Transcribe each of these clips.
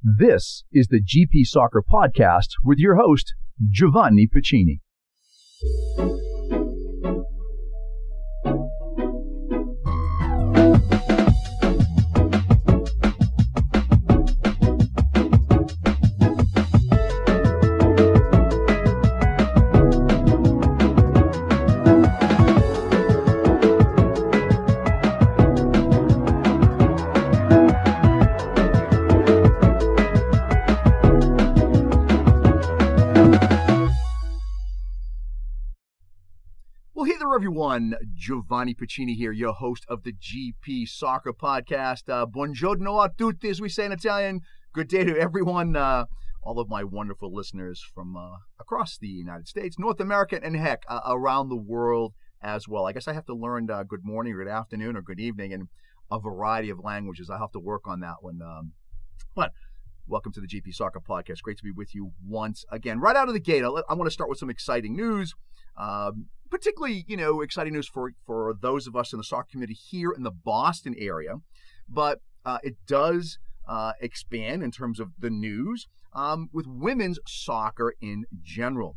This is the GP Soccer Podcast with your host, Giovanni Pacini. Everyone. Giovanni Pacini here, your host of the GP Soccer Podcast. Uh, buongiorno a tutti, as we say in Italian. Good day to everyone, uh, all of my wonderful listeners from uh, across the United States, North America, and heck, uh, around the world as well. I guess I have to learn uh, good morning or good afternoon or good evening in a variety of languages. I have to work on that one. Um, but welcome to the GP Soccer Podcast. Great to be with you once again. Right out of the gate, I, I want to start with some exciting news. Um, particularly, you know, exciting news for for those of us in the soccer community here in the Boston area. But uh, it does uh, expand in terms of the news um, with women's soccer in general,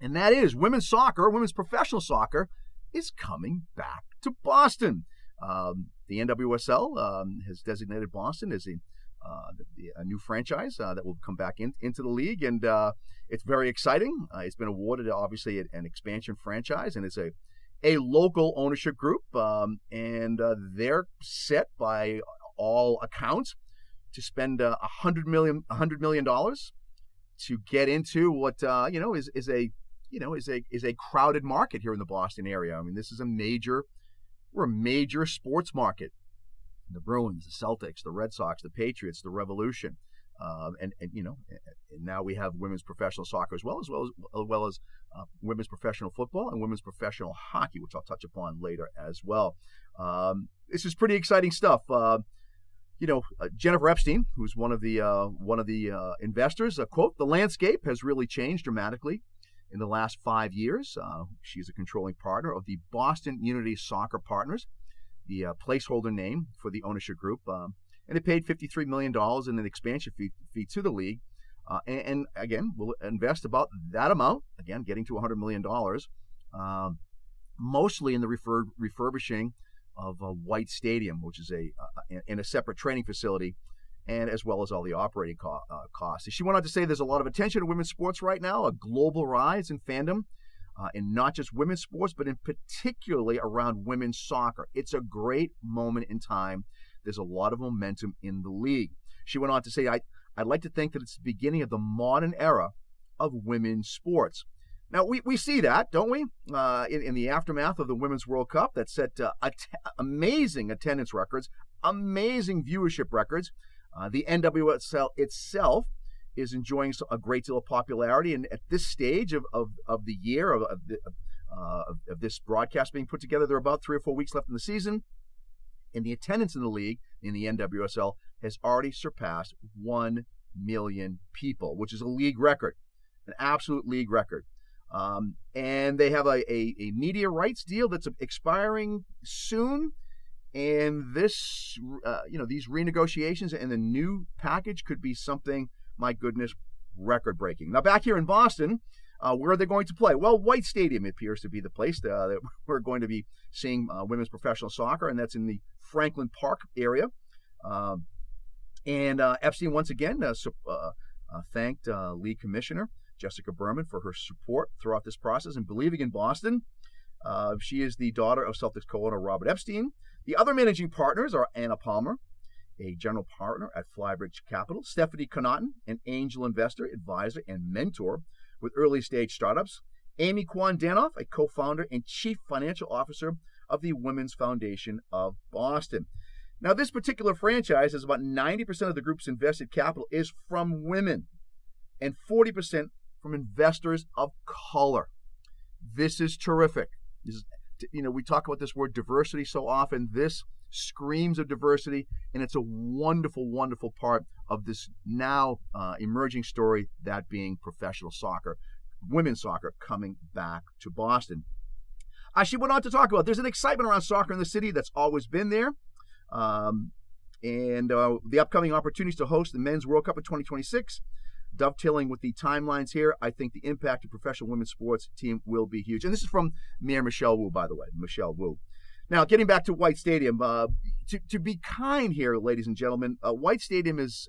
and that is women's soccer, women's professional soccer, is coming back to Boston. Um, the NWSL um, has designated Boston as a uh, the, a new franchise uh, that will come back in, into the league, and uh, it's very exciting. Uh, it's been awarded, obviously, an expansion franchise, and it's a a local ownership group, um, and uh, they're set by all accounts to spend a hundred million, hundred million dollars to get into what you know is is a you know is a is a crowded market here in the Boston area. I mean, this is a major we're a major sports market the Bruins, the Celtics, the Red Sox, the Patriots, the Revolution, um, and and you know, and now we have women's professional soccer as well as well as, as well as uh, women's professional football and women's professional hockey, which I'll touch upon later as well. Um, this is pretty exciting stuff. Uh, you know, uh, Jennifer Epstein, who's one of the uh, one of the uh, investors, quote: "The landscape has really changed dramatically." In the last five years, uh, she's a controlling partner of the Boston Unity Soccer Partners, the uh, placeholder name for the ownership group, um, and it paid $53 million in an expansion fee, fee to the league. Uh, and, and, again, we'll invest about that amount, again, getting to $100 million, um, mostly in the refurb- refurbishing of a White Stadium, which is a uh, in a separate training facility, and as well as all the operating co- uh, costs. She went on to say there's a lot of attention to women's sports right now, a global rise in fandom uh, in not just women's sports, but in particularly around women's soccer. It's a great moment in time. There's a lot of momentum in the league. She went on to say, I, I'd like to think that it's the beginning of the modern era of women's sports. Now, we, we see that, don't we? Uh, in, in the aftermath of the Women's World Cup that set uh, at- amazing attendance records, amazing viewership records. Uh, the NWSL itself is enjoying a great deal of popularity. And at this stage of, of, of the year, of, of, the, uh, of, this broadcast being put together, there are about three or four weeks left in the season. And the attendance in the league, in the NWSL, has already surpassed 1 million people, which is a league record, an absolute league record. Um, and they have a, a, a, media rights deal that's expiring soon. And this, uh, you know, these renegotiations and the new package could be something my goodness, record breaking. Now, back here in Boston, uh, where are they going to play? Well, White Stadium appears to be the place uh, that we're going to be seeing uh, women's professional soccer, and that's in the Franklin Park area. Um, and uh, Epstein, once again, uh, uh, thanked league commissioner Jessica Berman for her support throughout this process and believing in Boston. she is the daughter of Celtics co-owner Robert Epstein. The other managing partners are Anna Palmer, a general partner at Flybridge Capital, Stephanie Connaughton, an angel investor, advisor, and mentor with early stage startups, Ami Kuan Danoff, a co founder and chief financial officer of the Women's Foundation of Boston. Now, this particular franchise is about 90% of the group's invested capital is from women and 40% from investors of color. This is terrific. This is, you know, we talk about this word diversity so often. This screams of diversity, and it's a wonderful, wonderful part of this now uh, emerging story, that being professional soccer, women's soccer coming back to Boston. Uh, she went on to talk about there's an excitement around soccer in the city that's always been there. Um, and uh, the upcoming opportunities to host the Men's World Cup in 2026. Dovetailing with the timelines here, I think the impact of professional women's sports team will be huge. And this is from Mayor Michelle Wu, by the way, Michelle Wu. Now, getting back to White Stadium, uh, to, to be kind here, ladies and gentlemen, uh, White Stadium is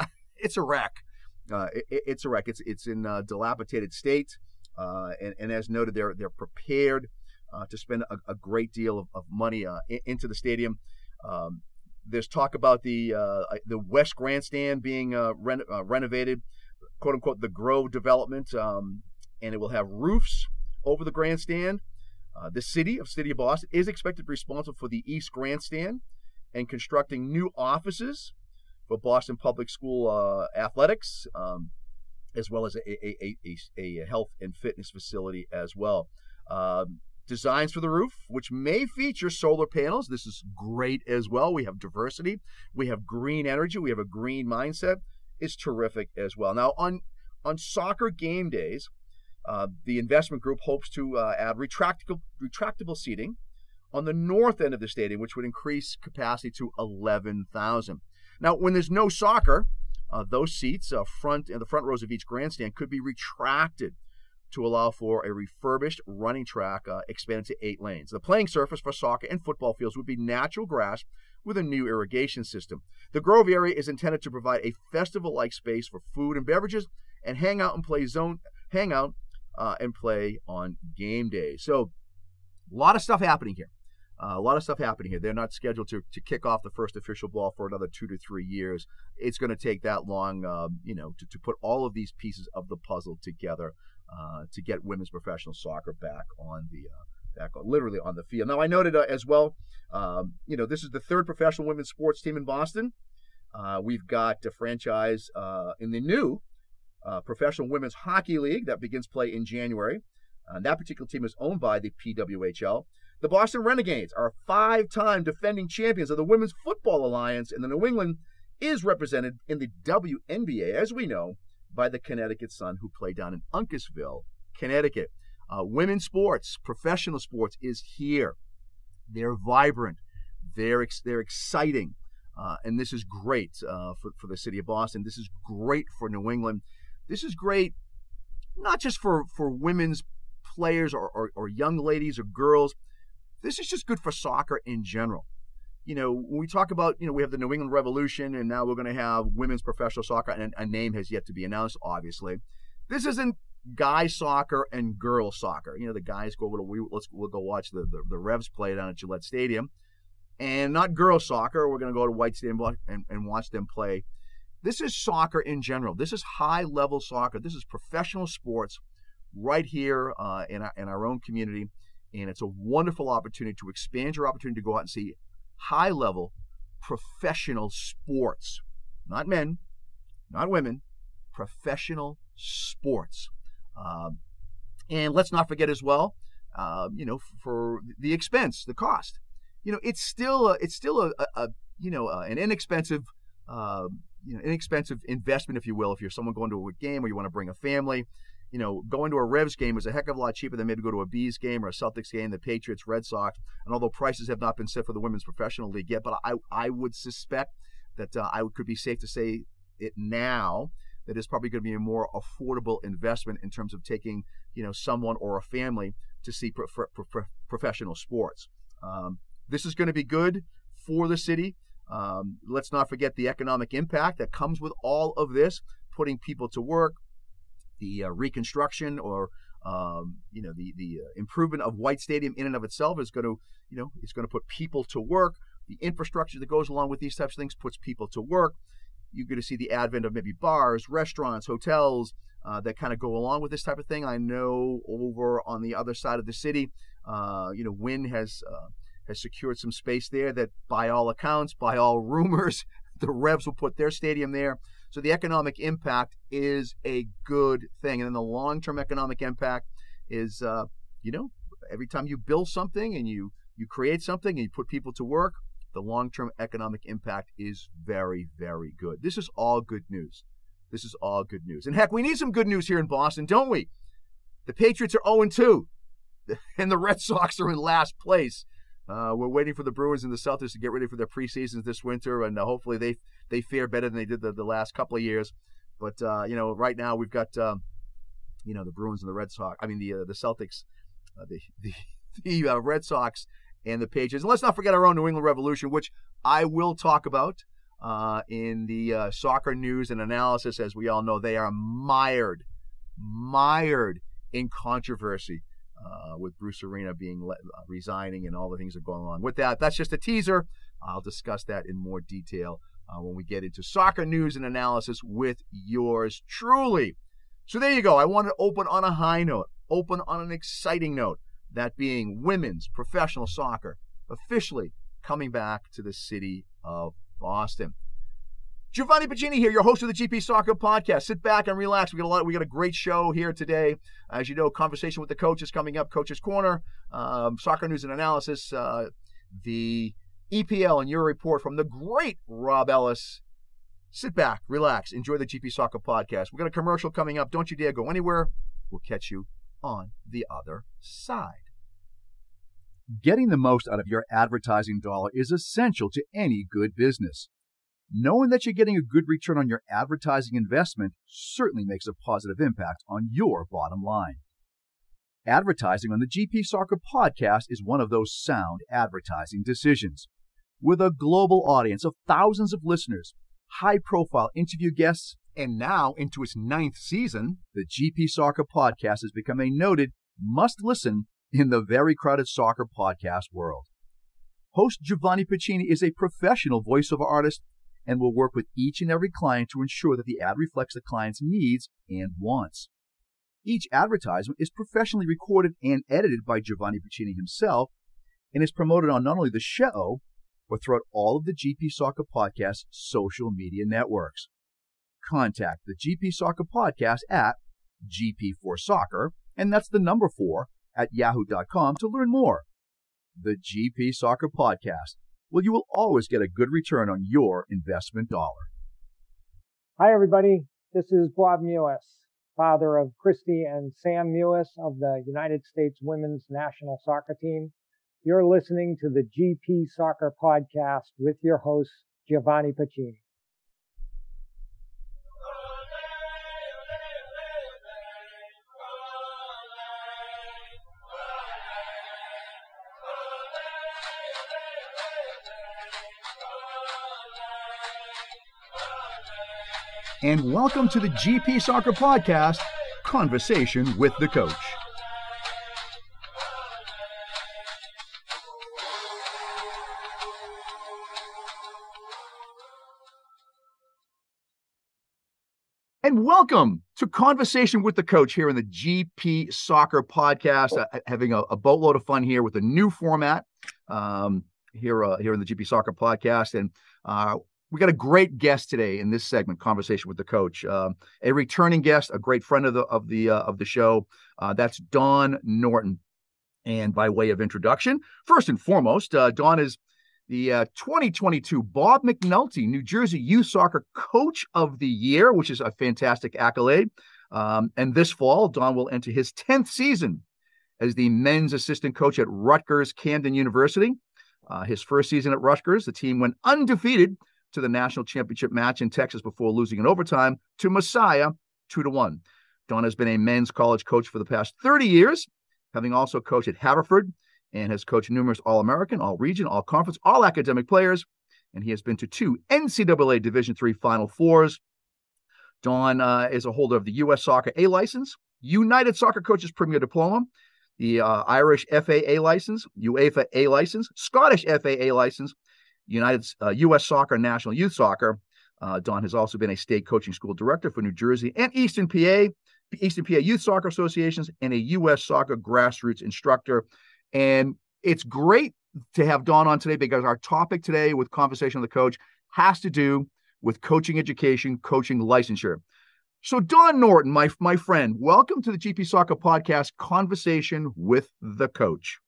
uh, it's a wreck. Uh, it, it's a wreck. It's it's in a dilapidated state, uh, and, and, as noted, they're they're prepared uh, to spend a, a, great deal of, of money in, into the stadium. Um, there's talk about the the West Grandstand being ren- renovated, quote unquote, the Grove development, um, and it will have roofs over the grandstand. Uh, the city of City of Boston is expected to be responsible for the East Grandstand and constructing new offices for Boston Public School uh, athletics, um, as well as a, a, a, a, health and fitness facility as well. Um, designs for the roof, which may feature solar panels. This is great as well. We have diversity, we have green energy, we have a green mindset. It's terrific as well. Now on on soccer game days, uh, the investment group hopes to uh, add retractable, retractable seating on the north end of the stadium, which would increase capacity to 11,000. Now, when there's no soccer, uh, those seats uh, front in the front rows of each grandstand could be retracted to allow for a refurbished running track uh, expanded to eight lanes. The playing surface for soccer and football fields would be natural grass with a new irrigation system. The Grove area is intended to provide a festival-like space for food and beverages and hangout and play zone hang out uh, and play on game day. So, a lot of stuff happening here. Uh, a lot of stuff happening here. They're not scheduled to, to kick off the first official ball for another two to three years. It's going to take that long, um, you know, to, to put all of these pieces of the puzzle together uh, to get women's professional soccer back on the uh, back on, literally on the field. Now, I noted uh, as well, um, you know, this is the third professional women's sports team in Boston. Uh, we've got a franchise uh, in the new uh, Professional Women's Hockey League that begins play in January. Uh, that particular team is owned by the PWHL. The Boston Renegades are five time defending champions of the Women's Football Alliance, and the New England is represented in the WNBA, as we know, by the Connecticut Sun, who play down in Uncasville, Connecticut. Uh, women's sports, professional sports, is here. They're vibrant. They're ex- they're exciting, uh, and this is great uh, for for the city of Boston. This is great for New England. This is great, not just for, for women's players or, or, or young ladies or girls. This is just good for soccer in general. You know, when we talk about, you know, we have the New England Revolution, and now we're going to have women's professional soccer, and a name has yet to be announced, obviously. This isn't guy soccer and girl soccer. You know, the guys go over to we let's we'll go watch the, the, the Revs play down at Gillette Stadium, and not girl soccer. We're going to go to White Stadium and, and watch them play this is soccer in general. This is high level soccer. This is professional sports right here uh, in, our, in our own community. And it's a wonderful opportunity to expand your opportunity to go out and see high level professional sports. Not men, not women, professional sports. Um, and let's not forget as well, uh, you know, for the expense, the cost. You know, it's still a, it's still a, a, a you know uh, an inexpensive uh, you know, inexpensive investment, if you will, if you're someone going to a game or you want to bring a family. You know, going to a Revs game is a heck of a lot cheaper than maybe go to a Bees game or a Celtics game, the Patriots, Red Sox. And although prices have not been set for the women's professional league yet, but I I would suspect that uh, I could be safe to say it now that is probably going to be a more affordable investment in terms of taking you know someone or a family to see pro- pro- pro- professional sports. Um, this is going to be good for the city. Um, let's not forget the economic impact that comes with all of this, putting people to work, the uh, reconstruction or um, you know the the uh, improvement of White Stadium in and of itself is going to you know is going to put people to work. The infrastructure that goes along with these types of things puts people to work. You're going to see the advent of maybe bars, restaurants, hotels uh, that kind of go along with this type of thing. I know over on the other side of the city, uh, you know, Wynn has uh, has secured some space there that, by all accounts, by all rumors, the Revs will put their stadium there. So the economic impact is a good thing. And then the long term economic impact is, uh, you know, every time you build something and you, you create something and you put people to work, the long term economic impact is very, very good. This is all good news. This is all good news. And heck, we need some good news here in Boston, don't we? The Patriots are 0 2, and the Red Sox are in last place. Uh, we're waiting for the Bruins and the Celtics to get ready for their preseasons this winter, and uh, hopefully they they fare better than they did the, the last couple of years. But uh, you know, right now we've got um, you know the Bruins and the Red Sox. I mean the uh, the Celtics, uh, the the, the uh, Red Sox and the Patriots. And let's not forget our own New England Revolution, which I will talk about in the soccer news and analysis. As we all know, they are mired, mired in controversy uh, with Bruce Arena being uh, resigning and all the things that are going on with that. That's just a teaser. I'll discuss that in more detail uh, when we get into soccer news and analysis with yours truly. So there you go. I want to open on a high note, open on an exciting note, that being women's professional soccer officially coming back to the city of Boston. Giovanni Pacini here, Euro host of the GP Soccer Podcast. Sit back and relax. We got a lot. We got a great show here today. As you know, conversation with the coaches coming up. Coaches Corner, um, soccer news and analysis, uh, the EPL and your report from the great Rob Ellis. Sit back, relax, enjoy the GP Soccer Podcast. We got a commercial coming up. Don't you dare go anywhere. We'll catch you on the other side. Getting the most out of your advertising dollar is essential to any good business. Knowing that you're getting a good return on your advertising investment certainly makes a positive impact on your bottom line. Advertising on the GP Soccer podcast is one of those sound advertising decisions. With a global audience of thousands of listeners, high profile interview guests, and now into its ninth season, the GP Soccer podcast has become a noted must listen in the very crowded soccer podcast world. Host Giovanni Pacini is a professional voiceover artist and will work with each and every client to ensure that the ad reflects the client's needs and wants. Each advertisement is professionally recorded and edited by Giovanni Pacini himself and is promoted on not only the show, but throughout all of the GP Soccer Podcast's social media networks. Contact the GP Soccer Podcast at GP4Soccer, and that's the number 4 at yahoo.com to learn more. The GP Soccer Podcast well, you will always get a good return on your investment dollar. Hi, everybody. This is Bob Mewis, father of Kristie and Sam Mewis of the United States Women's National Soccer Team. You're listening to the GP Soccer Podcast with your host, Giovanni Pacini. And welcome to the GP Soccer Podcast Conversation with the Coach. And welcome to Conversation with the Coach here in the GP Soccer Podcast. Uh, having a, a, boatload of fun here with a new format um, here uh, here in the GP Soccer Podcast, and uh, we got a great guest today in this segment, conversation with the coach. Um, a returning guest, a great friend of the of the uh, of the show. Uh, that's Don Norton. And by way of introduction, first and foremost, uh, Don is the uh, 2022 Bob McNulty New Jersey Youth Soccer Coach of the Year, which is a fantastic accolade. Um, and this fall, Don will enter his 10th season as the men's assistant coach at Rutgers Camden University. Uh, his first season at Rutgers, the team went undefeated to the national championship match in Texas before losing in overtime to Messiah, two to one. Don has been a men's college coach for the past 30 years, having also coached at Haverford and has coached numerous All American, All Region, All Conference, All Academic players, and he has been to two NCAA Division III Final Fours. Don uh, is a holder of the U.S. Soccer A license, United Soccer Coaches Premier Diploma, the uh, Irish FAA license, UEFA A license, Scottish FAA license, United uh, U.S. Soccer, National Youth Soccer. Uh, Don has also been a state coaching school director for New Jersey and Eastern PA, Eastern PA Youth Soccer Associations, and a U.S. Soccer grassroots instructor. And it's great to have Don on today because our topic today with Conversation with the Coach has to do with coaching education, coaching licensure. So, Don Norton, my, my friend, welcome to the GP Soccer Podcast Conversation with the Coach.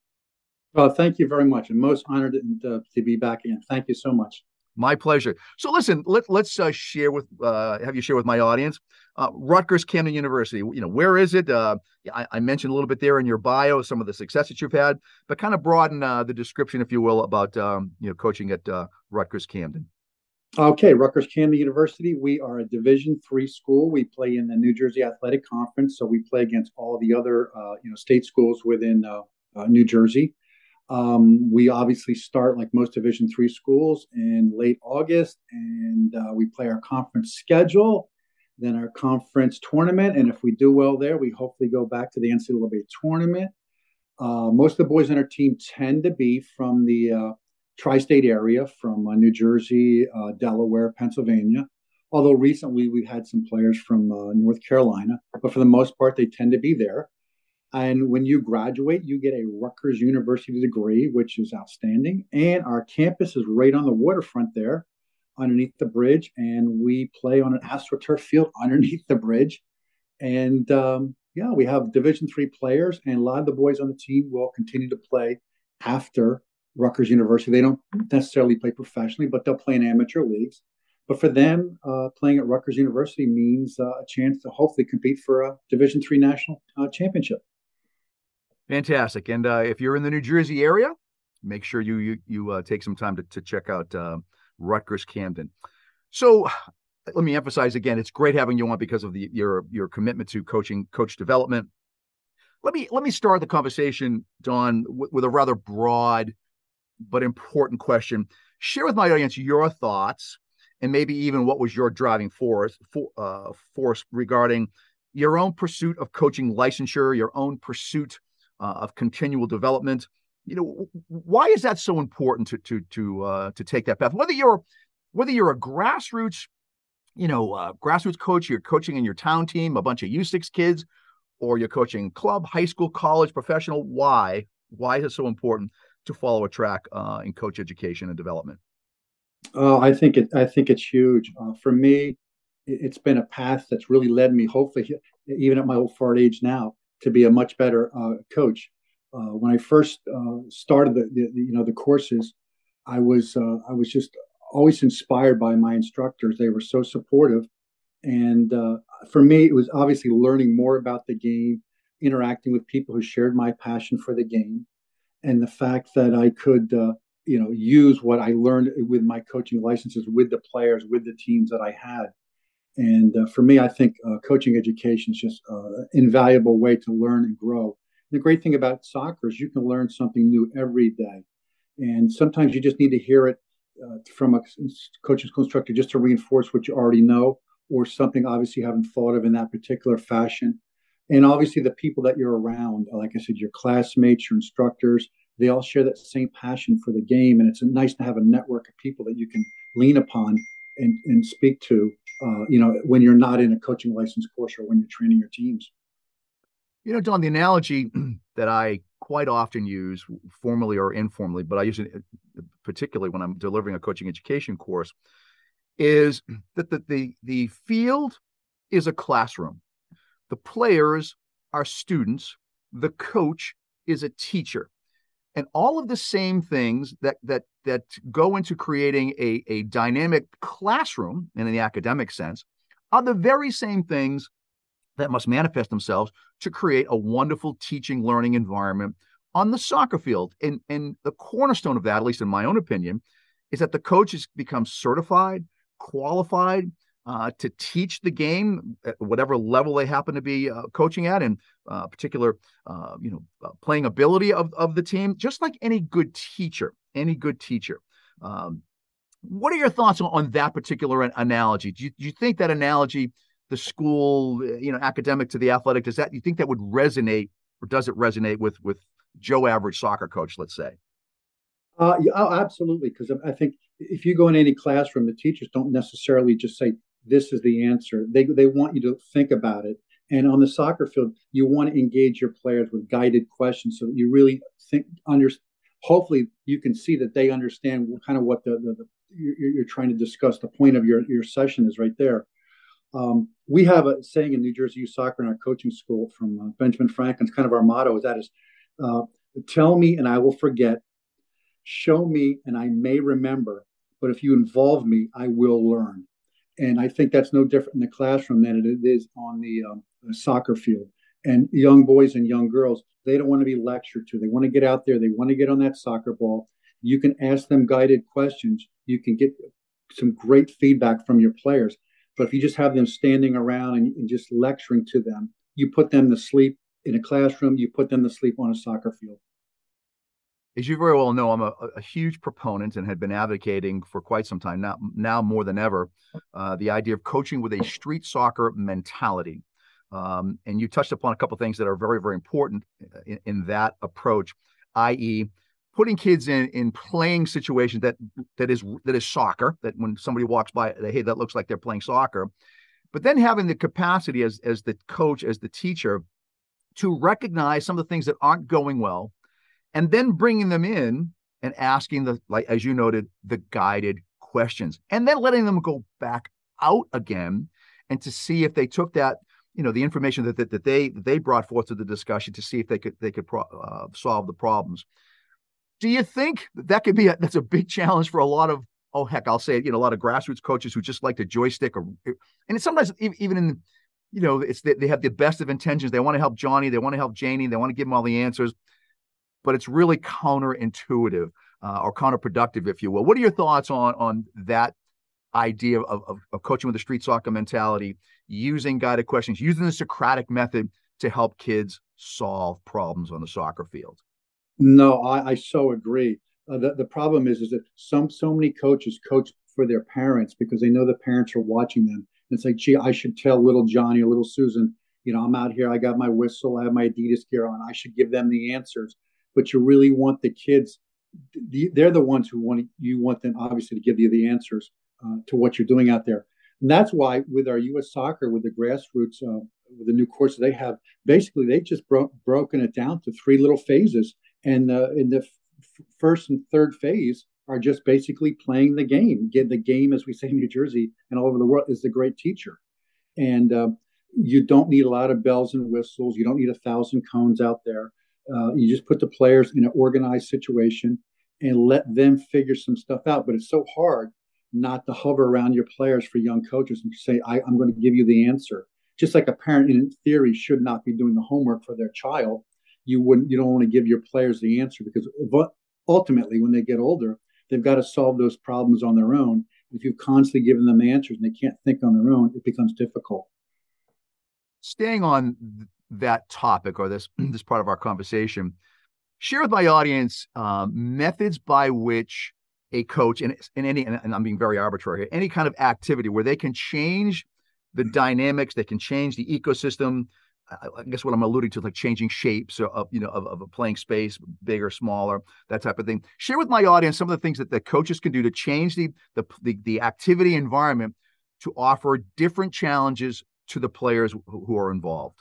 Well, thank you very much. I'm most honored to, to be back again. Thank you so much. My pleasure. So listen, let, let's uh, share with uh, have you share with my audience. Uh, Rutgers Camden University. You know, where is it? Uh, I, I, mentioned a little bit there in your bio some of the success that you've had, but kind of broaden uh, the description, if you will, about um, you know coaching at uh, Rutgers Camden. Okay, Rutgers Camden University. We are a Division three school. We play in the New Jersey Athletic Conference, so we play against all the other you know state schools within New Jersey. Um, we obviously start like most Division three schools in late August, and uh, we play our conference schedule, then our conference tournament, and if we do well there, we hopefully go back to the NCAA tournament. Uh, most of the boys on our team tend to be from the uh, tri-state area, from uh, New Jersey, uh, Delaware, Pennsylvania. Although recently we've had some players from uh, North Carolina, but for the most part, they tend to be there. And when you graduate, you get a Rutgers University degree, which is outstanding. And our campus is right on the waterfront there, underneath the bridge. And we play on an AstroTurf field underneath the bridge. And um, yeah, we have Division three players, and a lot of the boys on the team will continue to play after Rutgers University. They don't necessarily play professionally, but they'll play in amateur leagues. But for them, uh, playing at Rutgers University means uh, a chance to hopefully compete for a Division three national uh, championship. Fantastic. And uh, if you're in the New Jersey area, make sure you you, you uh, take some time to, to check out uh, Rutgers Camden. So let me emphasize again, it's great having you on because of the your your commitment to coaching, coach development. Let me let me start the conversation, with, with a rather broad but important question. Share with my audience your thoughts and maybe even what was your driving force for, uh, force regarding your own pursuit of coaching licensure, your own pursuit uh, of continual development. You know, why is that so important to to to uh, to take that path? Whether you're whether you're a grassroots, you know, uh, grassroots coach, you're coaching in your town team, a bunch of U6 kids, or you're coaching club, high school, college, professional. Why? Why is it so important to follow a track uh, in coach education and development? Oh, I think it. I think it's huge. Uh, for me, it's been a path that's really led me. Hopefully, even at my old fart age now, to be a much better uh, coach. Uh, when I first uh, started the, the, you know the courses, I was uh, I was just always inspired by my instructors. They were so supportive, and uh, for me, it was obviously learning more about the game, interacting with people who shared my passion for the game, and the fact that I could you know use what I learned with my coaching licenses with the players, with the teams that I had and uh, for me, I think uh, coaching education is just uh, an invaluable way to learn and grow. And the great thing about soccer is you can learn something new every day. And sometimes you just need to hear it uh, from a coach's instructor just to reinforce what you already know or something obviously you haven't thought of in that particular fashion. And obviously, the people that you're around, like I said, your classmates, your instructors, they all share that same passion for the game. And it's nice to have a network of people that you can lean upon and, and speak to uh, you know, when you're not in a coaching license course or when you're training your teams. You know, Don, the analogy that I quite often use, formally or informally, but I use it particularly when I'm delivering a coaching education course, is that the, the, the field is a classroom. The players are students. The coach is a teacher and all of the same things that that that go into creating a, a dynamic classroom and in the academic sense are the very same things that must manifest themselves to create a wonderful teaching learning environment on the soccer field. And and the cornerstone of that at least in my own opinion is that the coaches become certified qualified uh, to teach the game at whatever level they happen to be uh, coaching at, and uh, particular, uh, you know, uh, playing ability of, of the team, just like any good teacher, any good teacher. Um, what are your thoughts on, on that particular analogy? Do you, do you think that analogy, the school, you know, academic to the athletic, does that, you think that would resonate or does it resonate with, with Joe average soccer coach, let's say? Uh, yeah, oh, absolutely. Because I think if you go in any classroom, the teachers don't necessarily just say, this is the answer. They, they want you to think about it. And on the soccer field, you want to engage your players with guided questions so you really think, under, hopefully, you can see that they understand kind of what the, the, the you're, you're, trying to discuss. The point of your, your session is right there. Um, we have a saying in New Jersey Youth Soccer in our coaching school from uh, Benjamin Franklin's kind of our motto is that is, uh, tell me and I will forget, show me and I may remember, but if you involve me, I will learn. And I think that's no different in the classroom than it is on the, um, soccer field. And young boys and young girls, they don't want to be lectured to. They want to get out there. They want to get on that soccer ball. You can ask them guided questions. You can get some great feedback from your players. But if you just have them standing around and, and just lecturing to them, you put them to sleep in a classroom, you put them to sleep on a soccer field. As you very well know, I'm a, a huge proponent and had been advocating for quite some time now, now more than ever, uh, the idea of coaching with a street soccer mentality. Um, and you touched upon a couple things that are very, very important in, in that approach, i.e., putting kids in in playing situations that that is that is soccer. That when somebody walks by, they hey, that looks like they're playing soccer. But then having the capacity as as the coach, as the teacher, to recognize some of the things that aren't going well, and then bringing them in and asking the like as you noted the guided questions, and then letting them go back out again, and to see if they took that you know the information that that, that they that they brought forth to the discussion to see if they could they could pro- uh, solve the problems. Do you think that could be a, that's a big challenge for a lot of oh heck I'll say it, you know a lot of grassroots coaches who just like to joystick or and sometimes even in you know it's they, they have the best of intentions they want to help Johnny they want to help Janie they want to give them all the answers but it's really counterintuitive uh, or counterproductive if you will. What are your thoughts on on that idea of, of, of coaching with a street soccer mentality, using guided questions, using the Socratic method to help kids solve problems on the soccer field? No, I, I so agree. Uh, the, the problem is, is that some so many coaches coach for their parents because they know the parents are watching them. And it's like, gee, I should tell little Johnny or little Susan, you know, I'm out here, I got my whistle, I have my Adidas gear on, I should give them the answers. But you really want the kids, they're the ones who want you want them obviously to give you the answers uh, to what you're doing out there. And that's why with our U.S. soccer, with the grassroots, uh, with the new course they have, basically they just bro- broken it down to three little phases and uh, in the f- first and third phase are just basically playing the game. Get the game, as we say in New Jersey and all over the world, is the great teacher. And uh, you don't need a lot of bells and whistles. You don't need a thousand cones out there. Uh, you just put the players in an organized situation and let them figure some stuff out. But it's so hard not to hover around your players for young coaches and say, I, am going to give you the answer. Just like a parent, in theory, should not be doing the homework for their child you wouldn't you don't want to give your players the answer because ultimately when they get older they've got to solve those problems on their own if you've constantly given them answers and they can't think on their own it becomes difficult staying on that topic or this this part of our conversation share with my audience um, methods by which a coach in, in any and i'm being very arbitrary here, any kind of activity where they can change the dynamics they can change the ecosystem I guess what I'm alluding to, like changing shapes of you know of, of a playing space, bigger, smaller, that type of thing. Share with my audience some of the things that the coaches can do to change the the the, the activity environment to offer different challenges to the players who are involved.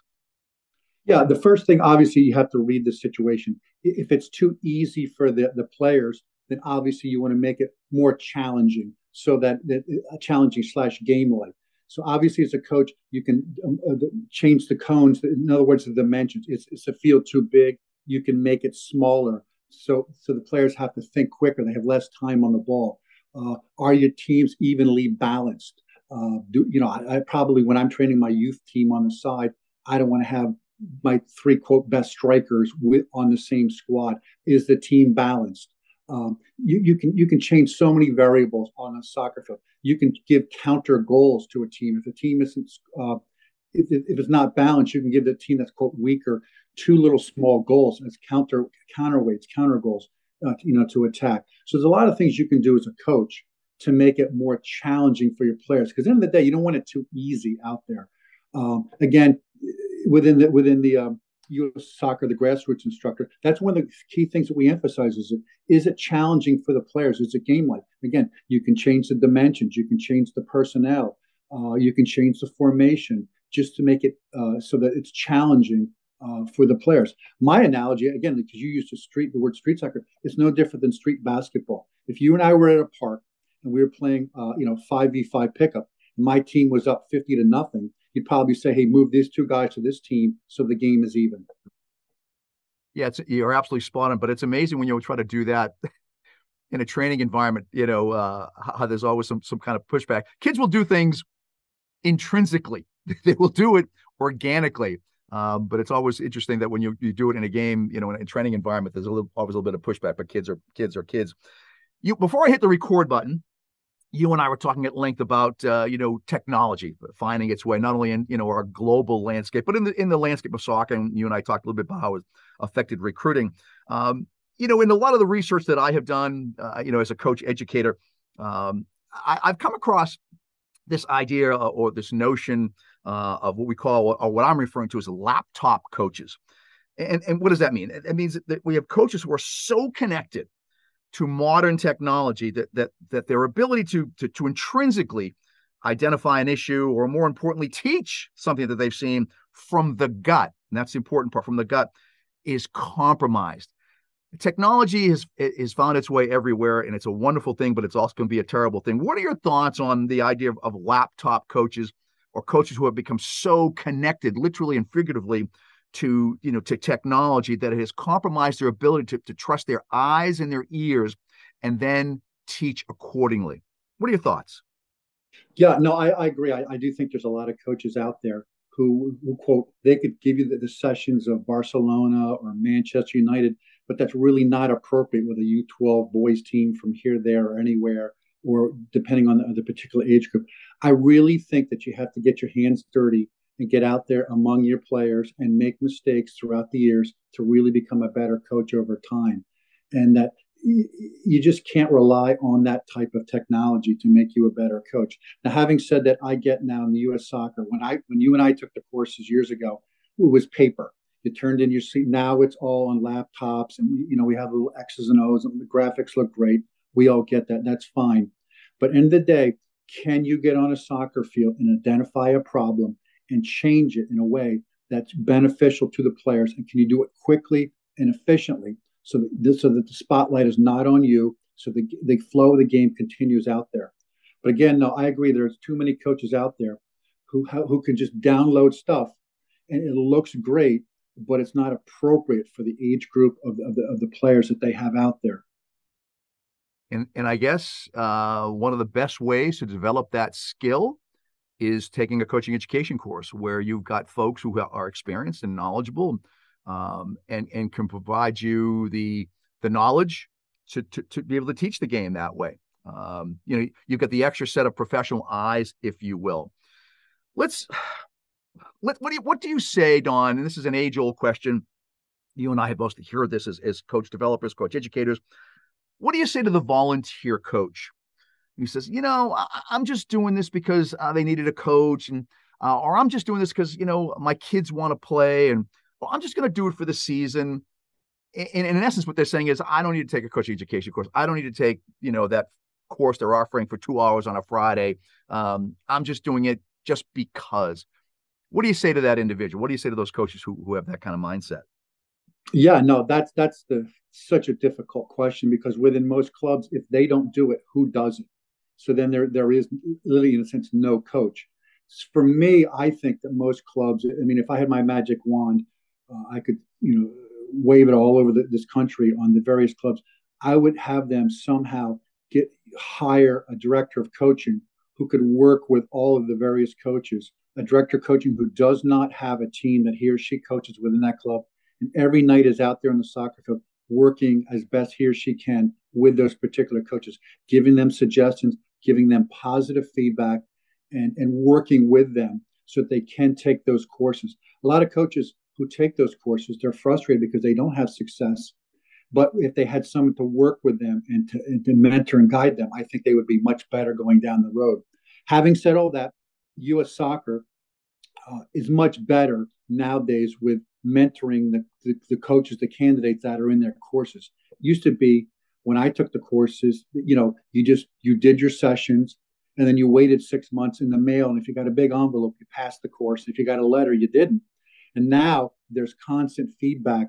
Yeah, the first thing obviously you have to read the situation. If it's too easy for the the players, then obviously you want to make it more challenging so that, that a challenging slash game like so obviously, as a coach, you can um, uh, change the cones. In other words, the dimensions. It's, it's a field too big. You can make it smaller. So so the players have to think quicker. They have less time on the ball. Uh, are your teams evenly balanced? Uh, do you know? I, I, probably when I'm training my youth team on the side, I don't want to have my three quote best strikers with on the same squad. Is the team balanced? Um, you, you can you can change so many variables on a soccer field. You can give counter goals to a team if the team isn't uh, if, if it's not balanced. You can give the team that's quote weaker two little small goals as counter counterweights, counter goals, uh, you know, to attack. So there's a lot of things you can do as a coach to make it more challenging for your players. Because at the end of the day, you don't want it too easy out there. Um, again, within the within the um, U.S. soccer, the grassroots instructor, that's one of the key things that we emphasize is it is it challenging for the players? Is it game like? Again, you can change the dimensions, you can change the personnel, uh, you can change the formation just to make it uh, so that it's challenging uh, for the players. My analogy, again, because you used the street the word street soccer, is no different than street basketball. If you and I were at a park and we were playing, uh, you know, five v five pickup, my team was up fifty to nothing, you'd probably say, hey, move these two guys to this team so the game is even. Yeah, it's, you're absolutely spot on, but it's amazing when you try to do that. in a training environment, you know, uh, how there's always some some kind of pushback. Kids will do things intrinsically; they will do it organically. Um, but it's always interesting that when you, you do it in a game, you know, in a training environment, there's a little always a little bit of pushback. But kids are kids are kids. You before I hit the record button, you and I were talking at length about uh, you know technology finding its way not only in you know our global landscape, but in the in the landscape of soccer. And you and I talked a little bit about how it affected recruiting. Um, you know, in a lot of the research that I have done, uh, you know, as a coach educator, um, I, have come across this idea uh, or this notion uh, of what we call, or what I'm referring to as laptop coaches. And, and what does that mean? It means that we have coaches who are so connected to modern technology that that that their ability to to, to intrinsically identify an issue or more importantly teach something that they've seen from the gut and that's the important part from the gut is compromised. Technology has has found its way everywhere and it's a wonderful thing but it's also going to be a terrible thing. What are your thoughts on the idea of, of laptop coaches or coaches who have become so connected literally and figuratively to you know to technology that has compromised their ability to, to trust their eyes and their ears and then teach accordingly. What are your thoughts? Yeah no i, I agree. I, I, do think there's a lot of coaches out there who, who quote they could give you the, the sessions of barcelona or manchester united but that's really not appropriate with a u12 boys team from here there or anywhere or depending on the, the particular age group. I really think that you have to get your hands dirty and get out there among your players and make mistakes throughout the years to really become a better coach over time. And that you just can't rely on that type of technology to make you a better coach. Now, having said that, I get now in the U.S. soccer when I when you and I took the courses years ago, it was paper. You turned in your seat. Now it's all on laptops, and you know we have little X's and O's, and the graphics look great. We all get that. That's fine. But in the day, can you get on a soccer field and identify a problem and change it in a way that's beneficial to the players? And can you do it quickly and efficiently so that, this, so that the spotlight is not on you, so the, the flow of the game continues out there? But again, no, I agree. There's too many coaches out there who who can just download stuff and it looks great, but it's not appropriate for the age group of, of, the, of the players that they have out there. And and I guess uh, one of the best ways to develop that skill is taking a coaching education course where you've got folks who are experienced and knowledgeable um, and and can provide you the the knowledge to, to, to be able to teach the game that way. Um, you know, you've got the extra set of professional eyes, if you will. Let's let what do you what do you say, Don? And this is an age old question. You and I have mostly heard this as, as coach developers, coach educators. What do you say to the volunteer coach he says, you know, I, am just doing this because uh, they needed a coach, and uh, or I'm just doing this because you know my kids want to play, and well, I'm just going to do it for the season. And, and, in essence, what they're saying is, I don't need to take a coaching education course. I don't need to take you know that course they're offering for two hours on a Friday. Um, I'm just doing it just because. What do you say to that individual? What do you say to those coaches who who have that kind of mindset? Yeah, no, that's that's the such a difficult question because within most clubs, if they don't do it, who does it? So then there there is literally in a sense no coach. For me, I think that most clubs. I mean, if I had my magic wand, uh, I could you know wave it all over the, this country on the various clubs. I would have them somehow get hire a director of coaching who could work with all of the various coaches. A director of coaching who does not have a team that he or she coaches within that club, and every night is out there on the soccer field working as best he or she can with those particular coaches, giving them suggestions, giving them positive feedback and, and working with them so that they can take those courses. A lot of coaches who take those courses, they're frustrated because they don't have success. But if they had someone to work with them and to, and to mentor and guide them, I think they would be much better going down the road. Having said all that, U.S. soccer uh, is much better nowadays with mentoring the, the, the, coaches, the candidates that are in their courses. Used to be when I took the courses, you know, you just you did your sessions and then you waited six months in the mail. And if you got a big envelope, you passed the course. If you got a letter, you didn't. And now there's constant feedback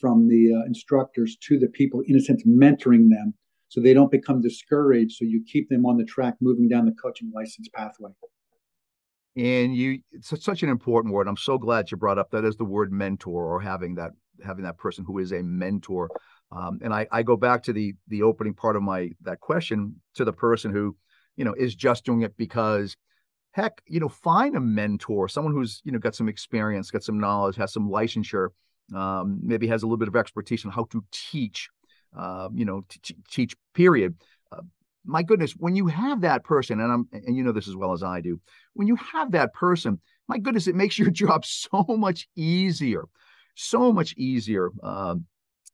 from the uh, instructors to the people, in a sense, mentoring them so they don't become discouraged. So you keep them on the track moving down the coaching license pathway. And you, it's such an important word. I'm so glad you brought up that is the word mentor or having that having that person who is a mentor Um, and I, I go back to the the opening part of my that question to the person who, you know, is just doing it because heck, you know, find a mentor, someone who's, you know, got some experience, got some knowledge, has some licensure, um, maybe has a little bit of expertise on how to teach, uh, you know, t- teach, period. Uh, my goodness, when you have that person, and I'm, and you know this as well as I do, when you have that person, my goodness, it makes your job so much easier, so much easier um,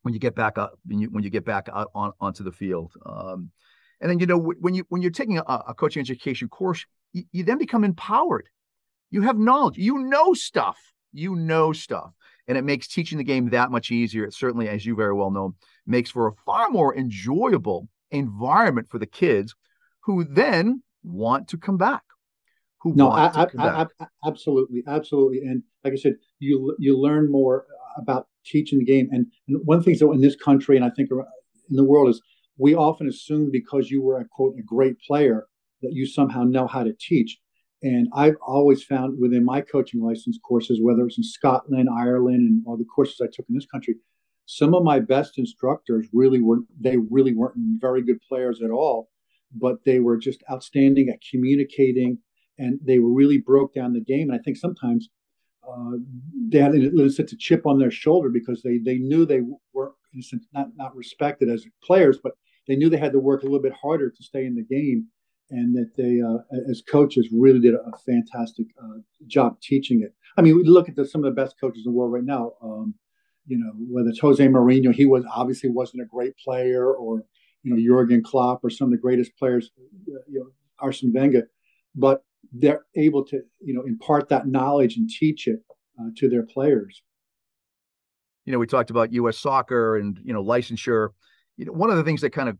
when you get back up, when you, when you get back out on, onto the field. Um, and then you know when you when you're taking a, a coaching education course, you, you then become empowered. You have knowledge. You know stuff. You know stuff, and it makes teaching the game that much easier. It certainly, as you very well know, makes for a far more enjoyable environment for the kids, who then want to come back. Who no, I, I, I, absolutely, absolutely, and like I said, you you learn more about teaching the game. And, one thing so in this country, and I think in the world, is we often assume because you were a quote a great player that you somehow know how to teach. And I've always found within my coaching license courses, whether it's in Scotland, Ireland, and all the courses I took in this country, some of my best instructors really were they really weren't very good players at all, but they were just outstanding at communicating and they really broke down the game. And I think sometimes uh, they had a little sense of chip on their shoulder because they they knew they were not not respected as players, but they knew they had to work a little bit harder to stay in the game, and that they uh, as coaches really did a fantastic uh, job teaching it. I mean, we look at the, some of the best coaches in the world right now. Um, you know, whether it's Jose Mourinho, he was obviously wasn't a great player, or you know Jurgen Klopp, or some of the greatest players, you know, Arsene Wenger, but they're able to you know impart that knowledge and teach it uh, to their players. You know, we talked about U.S. soccer and you know licensure. You know, one of the things that kind of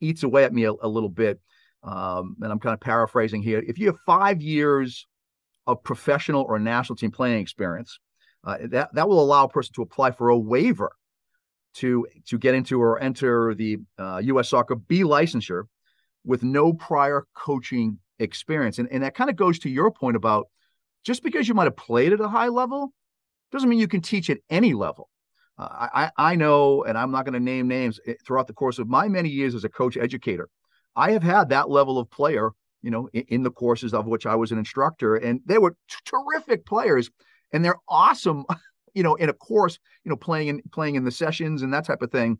eats away at me a, a little bit, um, and I'm kind of paraphrasing here. If you have five years of professional or national team playing experience, uh, that that will allow a person to apply for a waiver to to get into or enter the uh, U.S. Soccer B licensure with no prior coaching experience. And, and that kind of goes to your point about just because you might have played at a high level doesn't mean you can teach at any level. Uh, I, I know, and I'm not going to name names eh, throughout the course of my many years as a coach educator. I have had that level of player, you know, in, in the courses of which I was an instructor, and they were t- terrific players, and they're awesome, you know, in a course, you know, playing in playing in the sessions and that type of thing.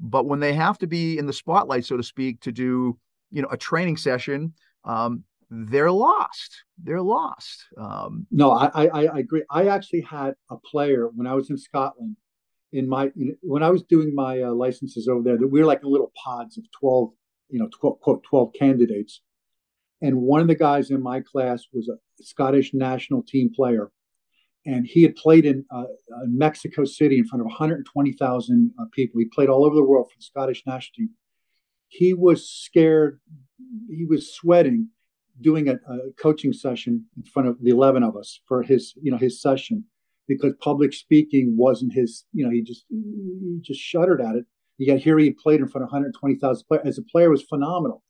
But when they have to be in the spotlight, so to speak, to do, you know, a training session um, they're lost. They're lost. Um, no, I, I, I agree. I actually had a player when I was in Scotland. In my when I was doing my uh, licenses over there, that we were like in little pods of twelve, you know, 12, quote twelve candidates, and one of the guys in my class was a Scottish national team player, and he had played in uh, uh Mexico City in front of 120,000 uh, people. He played all over the world for the Scottish national team. He was scared he was sweating doing a, a, coaching session in front of the 11 of us for his you know his session because public speaking wasn't his you know he just he just shuddered at it. Yet here he played in front of 120,000 players as a player was phenomenal.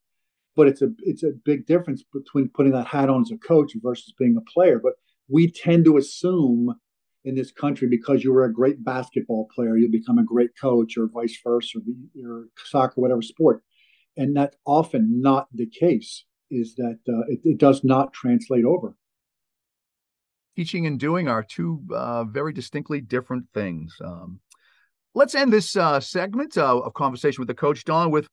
But it's a it's a big difference between putting that hat on as a coach versus being a player. But we tend to assume in this country because you were a great basketball player you'll become a great coach or vice versa or, or soccer whatever sport and that's often not the case is that uh, it, it, does not translate over. Teaching and doing are two uh, very distinctly different things. Um, let's end this uh, segment uh, of conversation with the coach don with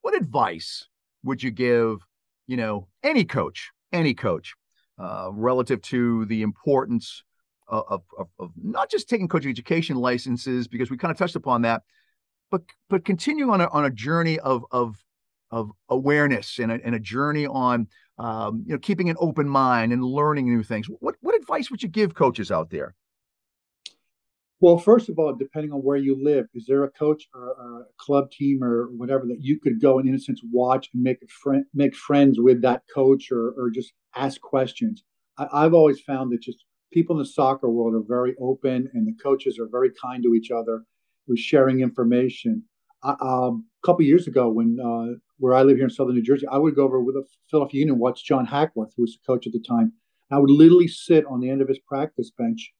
what advice would you give you know any coach any coach uh, relative to the importance of, of, of, not just taking coaching education licenses because we kind of touched upon that but but continuing on a, on a journey of of of awareness and a, and a journey on um, you know keeping an open mind and learning new things. What what advice would you give coaches out there? Well, first of all, depending on where you live, is there a coach or, a club team or whatever that you could go and in a sense watch and make a friend, make friends with that coach or, or just ask questions? I, have always found that just people in the soccer world are very open and the coaches are very kind to each other with sharing information. I, um, a couple years ago, when uh, where I live here in Southern New Jersey, I would go over with a Philadelphia Union watch John Hackworth, who was the coach at the time. I would literally sit on the end of his practice bench,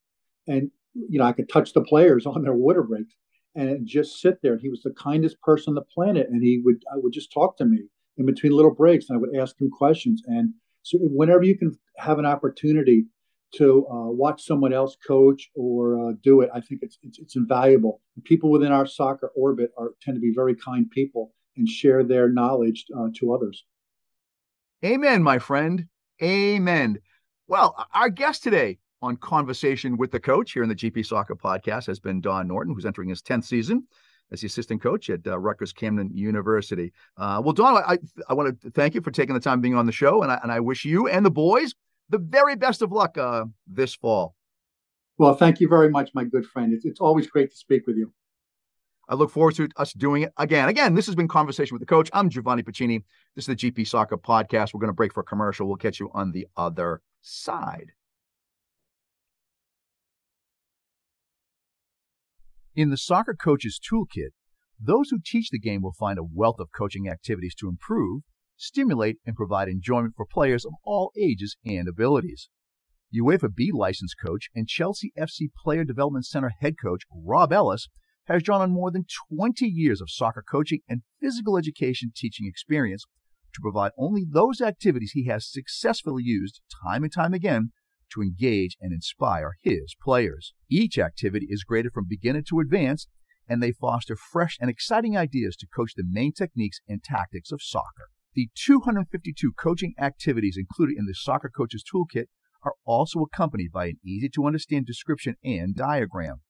and you know I could touch the players on their water breaks, and just sit there. And he was the kindest person on the planet. And he would, I would just talk to me in between little breaks and I would ask him questions. And so whenever you can have an opportunity to uh, watch someone else coach or uh, do it, I think it's, it's, it's invaluable. People within our soccer orbit are tend to be very kind people and share their knowledge uh, to others. Amen, my friend. Amen. Well, our guest today on Conversation with the Coach here in the GP Soccer Podcast has been Don Norton, who's entering his 10th season as the assistant coach at uh, Rutgers Camden University. Uh, well, Don, I, I want to thank you for taking the time being on the show, and I, and I wish you and the boys the very best of luck uh, this fall. Well, thank you very much, my good friend. It's, it's always great to speak with you. I look forward to us doing it again. Again, this has been Conversation with the Coach. I'm Giovanni Pacini. This is the GP Soccer Podcast. We're going to break for a commercial. We'll catch you on the other side. In the Soccer Coach's Toolkit, those who teach the game will find a wealth of coaching activities to improve, stimulate, and provide enjoyment for players of all ages and abilities. UEFA B licensed coach and Chelsea FC Player Development Center head coach Rob Ellis has drawn on more than 20 years of soccer coaching and physical education teaching experience to provide only those activities he has successfully used time and time again to engage and inspire his players. Each activity is graded from beginner to advanced, and they foster fresh and exciting ideas to coach the main techniques and tactics of soccer. The 252 coaching activities included in the Soccer Coaches Toolkit are also accompanied by an easy to understand description and diagram.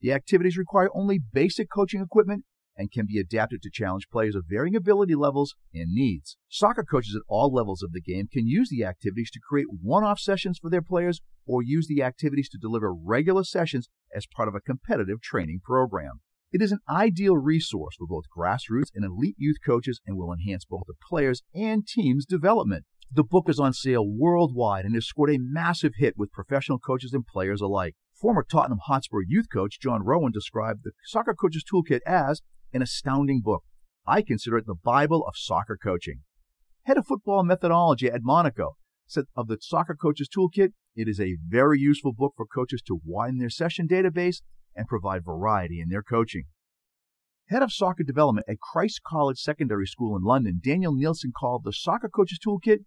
The activities require only basic coaching equipment and can be adapted to challenge players of varying ability levels and needs. Soccer coaches at all levels of the game can use the activities to create one off sessions for their players or use the activities to deliver regular sessions as part of a competitive training program. It is an ideal resource for both grassroots and elite youth coaches and will enhance both the players' and teams' development. The book is on sale worldwide and has scored a massive hit with professional coaches and players alike. Former Tottenham Hotspur youth coach John Rowan described the Soccer Coaches Toolkit as an astounding book. I consider it the Bible of soccer coaching. Head of football methodology at Monaco said of the Soccer Coaches Toolkit, it is a very useful book for coaches to widen their session database and provide variety in their coaching. Head of soccer development at Christ College Secondary School in London, Daniel Nielsen called the Soccer Coaches Toolkit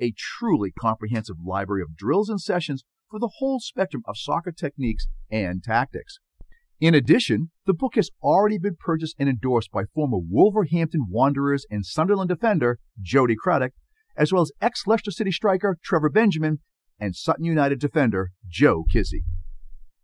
a truly comprehensive library of drills and sessions for the whole spectrum of soccer techniques and tactics. In addition, the book has already been purchased and endorsed by former Wolverhampton Wanderers and Sunderland defender Jody Craddock, as well as ex Leicester City striker Trevor Benjamin and Sutton United defender Joe Kizzi.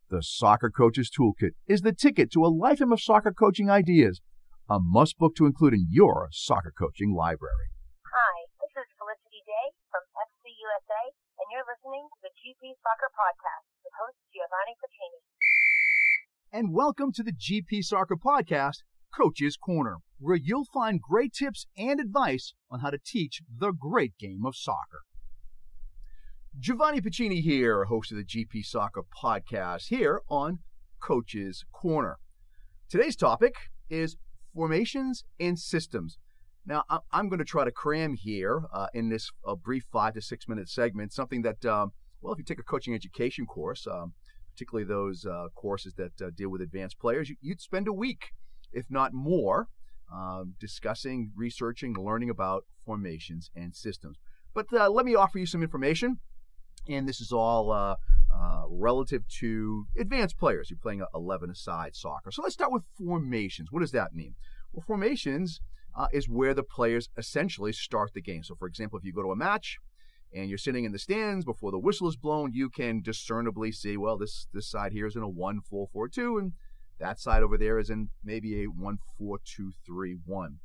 The Soccer Coach's Toolkit is the ticket to a lifetime of soccer coaching ideas, a must book to include in your soccer coaching library. Hi, this is Felicity Day from FC USA, and you're listening to the GP Soccer Podcast with host Giovanni Pacini and welcome to the GP Soccer Podcast, Coach's Corner, where you'll find great tips and advice on how to teach the great game of soccer. Giovanni Pacini here, host of the GP Soccer Podcast, here on Coach's Corner. Today's topic is formations and systems. Now, I'm going to try to cram here uh, in this uh, brief five to six minute segment something that, um, well, if you take a coaching education course, um, particularly those uh, courses that uh, deal with advanced players, you'd spend a week, if not more, um, discussing, researching, learning about formations and systems. But uh, let me offer you some information, and this is all uh, relative to advanced players. You're playing 11 aside soccer. So let's start with formations. What does that mean? Well, formations uh, is where the players essentially start the game. So, for example, if you go to a match, and you're sitting in the stands before the whistle is blown, you can discernibly see, well, this this side here is in a one four four two, and that side over there is in maybe a one four two three one.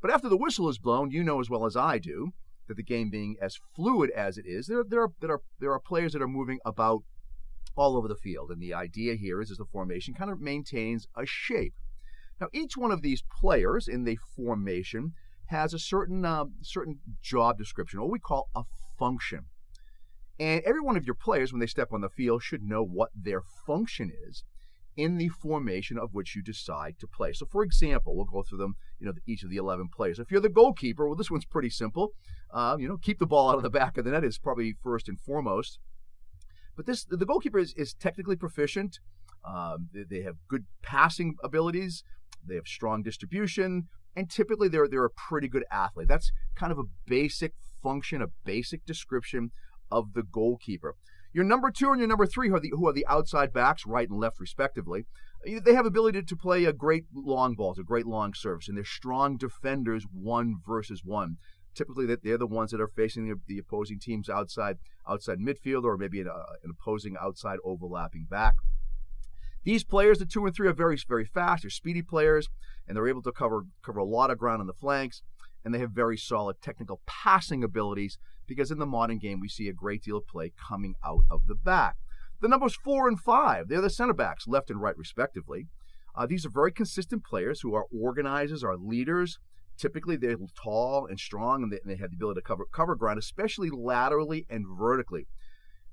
But after the whistle is blown, you know as well as I do that the game being as fluid as it is, there there are there are there are players that are moving about all over the field, and the idea here is, is the formation kind of maintains a shape. Now, each one of these players in the formation has a certain uh, certain job description, what we call a function. And every one of your players, when they step on the field, should know what their function is in the formation of which you decide to play. So, for example, we'll go through them, you know, each of the 11 players. If you're the goalkeeper, well, this one's pretty simple. Uh, you know, keep the ball out of the back of the net is probably first and foremost. But this, the goalkeeper is, is technically proficient. Um, they, they have good passing abilities. They have strong distribution, and typically they're they're a pretty good athlete. That's kind of a basic function, a basic description of the goalkeeper. Your number two and your number three, who are the, who are the outside backs, right and left respectively, eh, they have ability to play a great long balls, a great long service, and they're strong defenders one versus one. Typically, they're the ones that are facing the, the opposing team's outside outside midfield or maybe an opposing outside overlapping back. These players, the two and three, are very very fast. They're speedy players, and they're able to cover cover a lot of ground on the flanks, and they have very solid technical passing abilities because in the modern game we see a great deal of play coming out of the back. The numbers four and five, they're the center backs, left and right respectively. Uh, these are very consistent players who are organizers, are leaders. Typically, they're tall and strong, and they, and they have the ability to cover cover ground, especially laterally and vertically.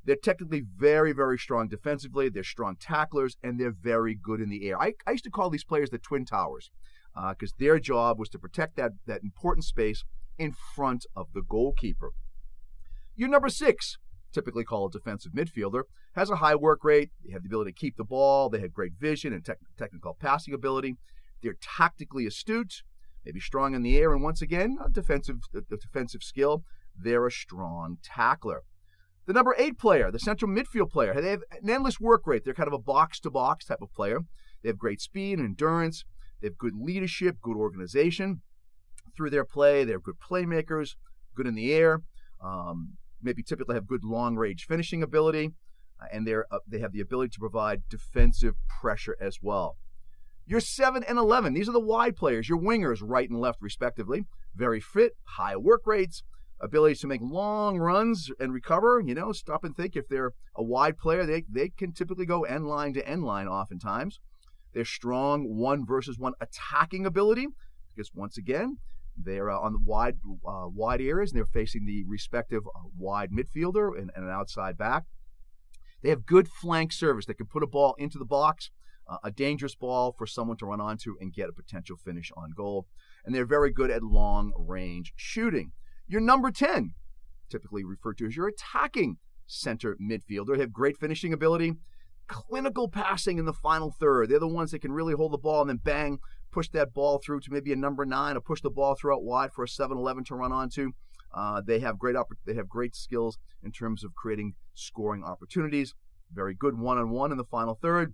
They're technically very, very strong defensively. They're strong tacklers, and they're very good in the air. I, I used to call these players the Twin Towers because uh, their job was to protect that, that important space in front of the goalkeeper. Your number six, typically called a defensive midfielder, has a high work rate. They have the ability to keep the ball. They have great vision and te- technical passing ability. They're tactically astute, maybe strong in the air, and once again, a defensive, a defensive skill. They're a strong tackler. The number eight player, the central midfield player, they have an endless work rate. They're kind of a box to box type of player. They have great speed and endurance. They have good leadership, good organization. Through their play, they're good playmakers, good in the air. Um, maybe typically have good long range finishing ability, uh, and they're uh, they have the ability to provide defensive pressure as well. Your 7 and 11, these are the wide players, your wingers, right and left, respectively. Very fit, high work rates, ability to make long runs and recover. You know, stop and think. If they're a wide player, they, they can typically go end line to end line oftentimes. They're strong one versus one attacking ability, because once again, they're uh, on the wide uh, wide areas and they're facing the respective uh, wide midfielder and, and, an outside back. They have good flank service. They can put a ball into the box, uh, a dangerous ball for someone to run onto and get a potential finish on goal. And they're very good at long range shooting. Your number 10, typically referred to as your attacking center midfielder, they have great finishing ability, clinical passing in the final third. They're the ones that can really hold the ball and then bang, push that ball through to maybe a number nine or push the ball through out wide for a 7-11 to run onto. Uh, they have great opp- they have great skills in terms of creating scoring opportunities. Very good one-on-one in the final third,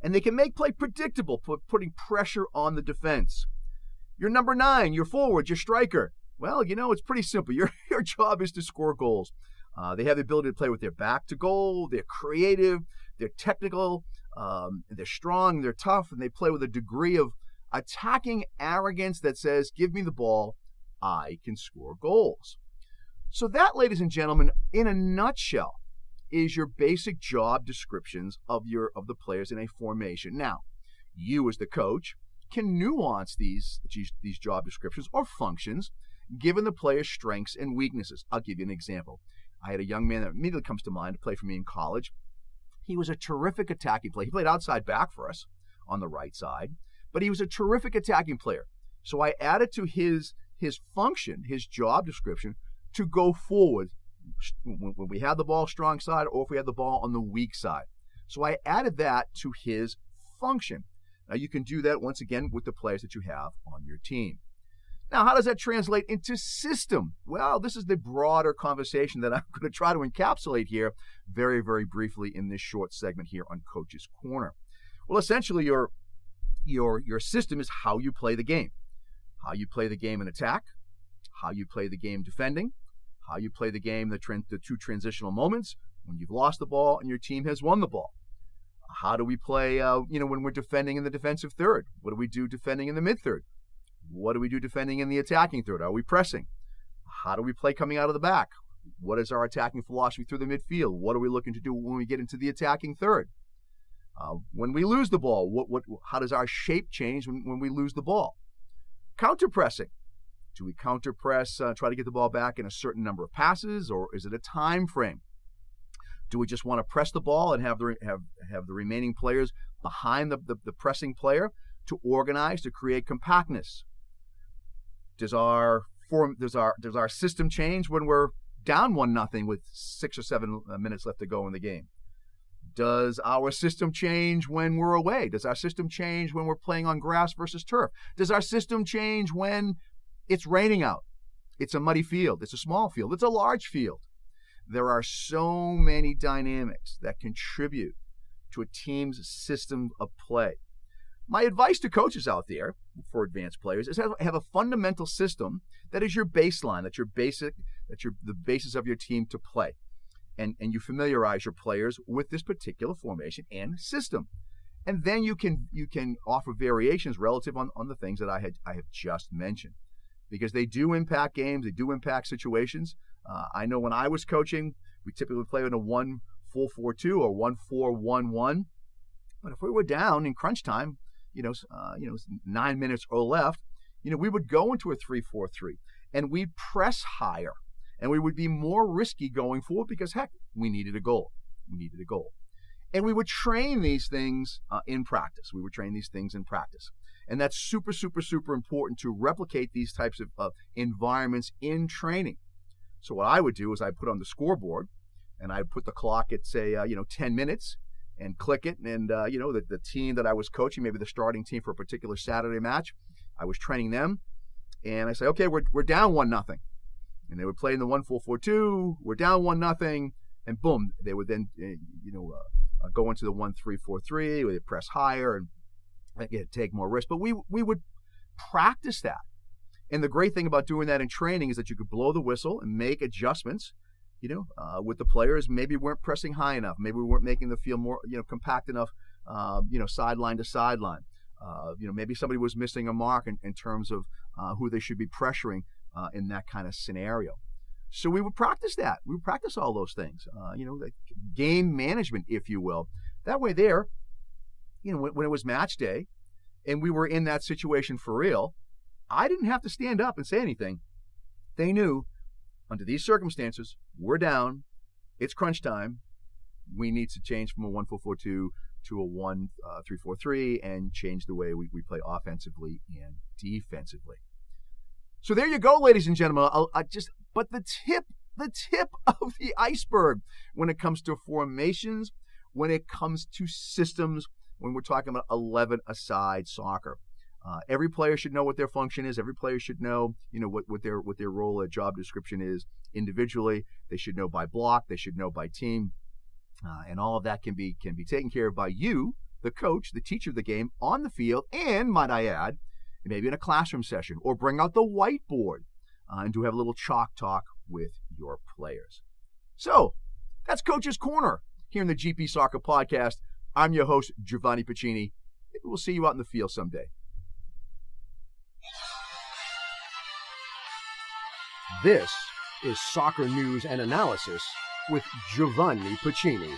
and they can make play predictable, put, putting pressure on the defense. Your number nine, your forward, your striker. Well, you know it's pretty simple. Your your job is to score goals. Uh, they have the ability to play with their back to goal. They're creative. They're technical. Um, they're strong, they're tough, and they play with a degree of attacking arrogance that says, Give me the ball, I can score goals. So, that, ladies and gentlemen, in a nutshell, is your basic job descriptions of your of the players in a formation. Now, you as the coach can nuance these these job descriptions or functions given the player's strengths and weaknesses. I'll give you an example. I had a young man that immediately comes to mind to play for me in college. He was a terrific attacking player. He played outside back for us on the right side, but he was a terrific attacking player. So I added to his his function, his job description, to go forward when we had the ball strong side or if we had the ball on the weak side. So I added that to his function. Now you can do that once again with the players that you have on your team. Now, how does that translate into system? Well, this is the broader conversation that I'm going to try to encapsulate here very, very briefly in this short segment here on Coach's Corner. Well, essentially, your your your system is how you play the game, how you play the game in attack, how you play the game defending, how you play the game the, the two transitional moments when you've lost the ball and your team has won the ball. How do we play? Uh, you know, when we're defending in the defensive third, what do we do defending in the mid third? What do we do defending in the attacking third? Are we pressing? How do we play coming out of the back? What is our attacking philosophy through the midfield? What are we looking to do when we get into the attacking third? Uh, when we lose the ball, what, what, how does our shape change when, when we lose the ball? Counter pressing. Do we counter press, uh, try to get the ball back in a certain number of passes, or is it a time frame? Do we just want to press the ball and have the have have the remaining players behind the, the, the pressing player to organize to create compactness? Does our form does our does our system change when we're down one nothing with six or seven uh, minutes left to go in the game? Does our system change when we're away? Does our system change when we're playing on grass versus turf? Does our system change when it's raining out? It's a muddy field. It's a small field. It's a large field. There are so many dynamics that contribute to a team's system of play. My advice to coaches out there for advanced players is have, have a fundamental system that is your baseline, that's your basic, that's your the basis of your team to play. And, and you familiarize your players with this particular formation and system. And then you can you can offer variations relative on, on the things that I had I have just mentioned. Because they do impact games, they do impact situations. Uh, I know when I was coaching, we typically play in a 1 4 4 2 or 1 4 1 1. But if we were down in crunch time, you know, uh, you know, nine minutes or left, you know, we would go into a three-four-three, and we'd press higher and we would be more risky going forward because, heck, we needed a goal. We needed a goal. And we would train these things uh, in practice. We would train these things in practice. And that's super, super, super important to replicate these types of uh, environments in training. So what I would do is I put on the scoreboard and I put the clock at say, uh, you know, 10 minutes and click it. And, uh, you know, the, the team that I was coaching, maybe the starting team for a particular Saturday match, I was training them. And I say, okay, we're, we're down one nothing. And they would play in the one four four two. We're down one nothing, and boom, they would then, uh, you know, uh, uh, go into the one three four three, they press higher and again, take more risk. But we we would practice that. And the great thing about doing that in training is that you could blow the whistle and make adjustments you know, uh, with the players, maybe we weren't pressing high enough. Maybe we weren't making the field more, you know, compact enough, uh, you know, sideline to sideline. Uh, you know, maybe somebody was missing a mark in, in terms of uh, who they should be pressuring uh, in that kind of scenario. So we would practice that. We would practice all those things. Uh, you know, game management, if you will. That way, there, you know, when, when it was match day, and we were in that situation for real, I didn't have to stand up and say anything. They knew under these circumstances, we're down. It's crunch time. We need to change from a 1 4 4 2 to a 1 uh, 3 4 3 and change the way we, we play offensively and defensively. So there you go, ladies and gentlemen. I'll, I just, but the tip, the tip of the iceberg when it comes to formations, when it comes to systems, when we're talking about 11 aside soccer. Uh, every player should know what their function is. Every player should know, you know, what, what their what their role or job description is individually. They should know by block. They should know by team, uh, and all of that can be can be taken care of by you, the coach, the teacher of the game, on the field, and might I add, maybe in a classroom session, or bring out the whiteboard uh, and do have a little chalk talk with your players. So that's Coach's Corner here in the GP Soccer Podcast. I'm your host, Giovanni Pacini. We'll see you out in the field someday. This is Soccer News and Analysis with Giovanni Pacini.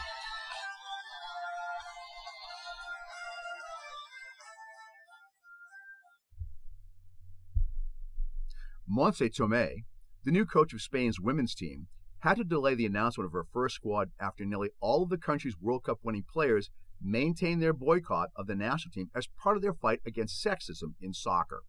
Montse Tomé, the new coach of Spain's women's team, had to delay the announcement of her first squad after nearly all of the country's World Cup winning players maintained their boycott of the national team as part of their fight against sexism in soccer.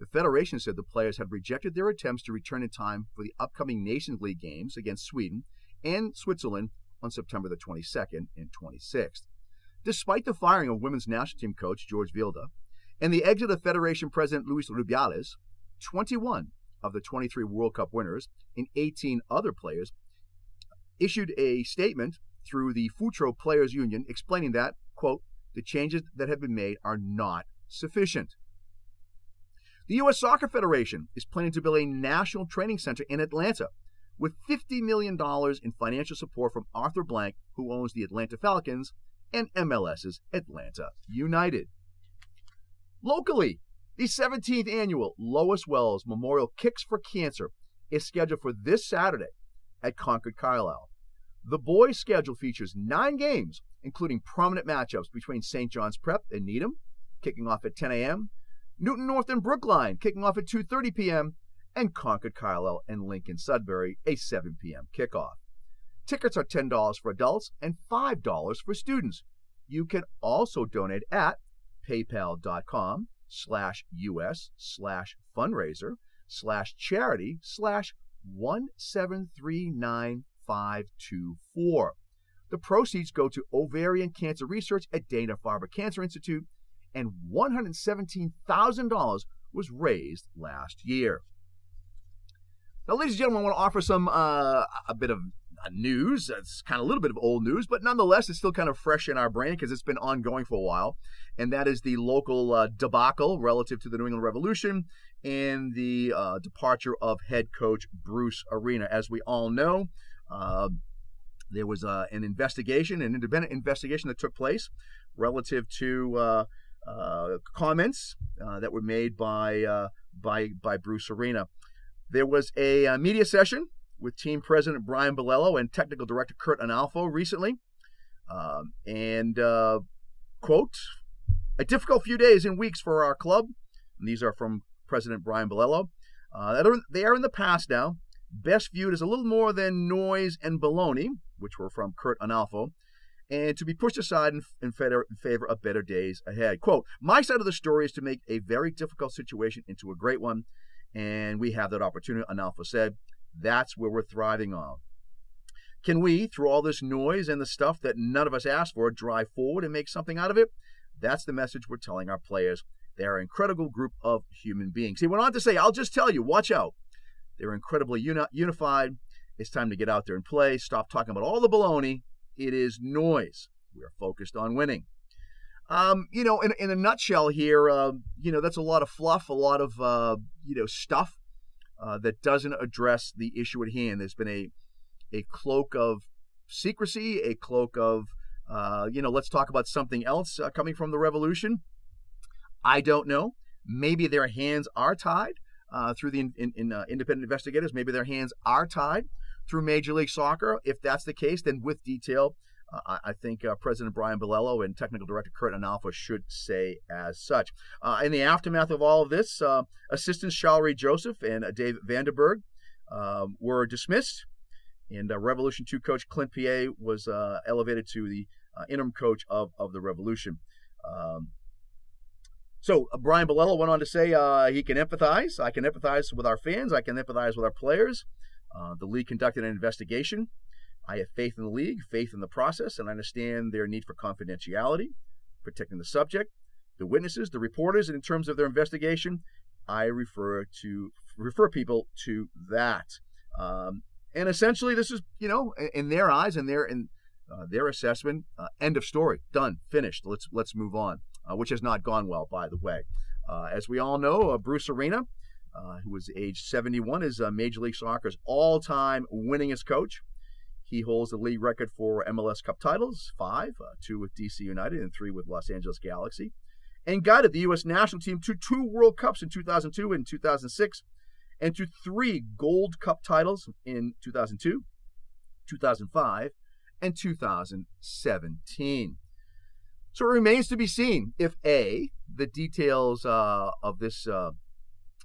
The Federation said the players had rejected their attempts to return in time for the upcoming Nations League games against Sweden and Switzerland on September the 22nd and 26th. Despite the firing of women's national team coach George Vilda and the exit of Federation President Luis Rubiales, 21 of the 23 World Cup winners and 18 other players issued a statement through the Futpro Players Union explaining that, quote, the changes that have been made are not sufficient. The U.S. Soccer Federation is planning to build a national training center in Atlanta with $50 million in financial support from Arthur Blank, who owns the Atlanta Falcons, and MLS's Atlanta United. Locally, the 17th annual Lois Wells Memorial Kicks for Cancer is scheduled for this Saturday at Concord Carlisle. The boys' schedule features nine games, including prominent matchups between St. John's Prep and Needham, kicking off at 10 a.m., Newton North and Brookline kicking off at 2:30 p.m. and Concord Carlisle and Lincoln Sudbury a 7 p.m. kickoff. Tickets are $10 for adults and $5 for students. You can also donate at paypal.com slash us slash fundraiser slash charity slash 1739524. The proceeds go to ovarian cancer research at Dana Farber Cancer Institute, and $117,000 was raised last year. Now, ladies and gentlemen, I want to offer some uh, a bit of news. It's kind of a little bit of old news, but nonetheless, it's still kind of fresh in our brain because it's been ongoing for a while. And that is the local uh, debacle relative to the New England Revolution and the uh, departure of head coach Bruce Arena. As we all know, uh, there was uh, an investigation, an independent investigation that took place relative to uh, uh, comments that were made by by by Bruce Arena. There was a media session with team president Brian Bilello and technical director Curt Onalfo recently. Um, and, uh, quote, a difficult few days and weeks for our club. And these are from President Brian Bilello. Uh, they are in the past now, best viewed as a little more than noise and baloney, which were from Curt Onalfo, and to be pushed aside in, in, favor, in favor of better days ahead. Quote, my side of the story is to make a very difficult situation into a great one, and we have that opportunity, Onalfo said. That's where we're thriving on. Can we, through all this noise and the stuff that none of us asked for, drive forward and make something out of it? That's the message we're telling our players. They're an incredible group of human beings. He went on to say, I'll just tell you, watch out. They're incredibly uni- unified. It's time to get out there and play. Stop talking about all the baloney. It is noise. We're focused on winning. Um, you know, in, in a nutshell here, uh, you know, that's a lot of fluff, a lot of, uh, you know, stuff uh, that doesn't address the issue at hand. There's been a a cloak of secrecy, a cloak of uh, you know, let's talk about something else uh, coming from the revolution. I don't know. Maybe their hands are tied uh, through the in, in, in, independent investigators. Maybe their hands are tied through Major League Soccer. If that's the case, then with detail, uh, I think uh, President Brian Bilello and Technical Director Curt Onalfo should say as such. Uh, in the aftermath of all of this, uh, assistants Shalrie Joseph and uh, Dave van den Bergh um, were dismissed, and uh, Revolution 2 coach Clint Peay was elevated to the interim coach of, of the Revolution. Um, so Brian Bilello went on to say he can empathize. I can empathize with our fans. I can empathize with our players. The league conducted an investigation I have faith in the league, faith in the process, and I understand their need for confidentiality, protecting the subject, the witnesses, the reporters, and in terms of their investigation, I refer to refer people to that. Um, and essentially, this is you know in their eyes and their in uh, their assessment, uh, end of story, done, finished. Let's let's move on, uh, which has not gone well, by the way. Uh, as we all know, uh, Bruce Arena, uh, who was age 71, is a Major League Soccer's all-time winningest coach. He holds the league record for MLS Cup titles, five, uh, two with DC United and three with Los Angeles Galaxy, and guided the U.S. national team to two World Cups in 2002 and 2006, and to three Gold Cup titles in 2002, 2005, and 2017. So it remains to be seen if A, the details uh, of this uh,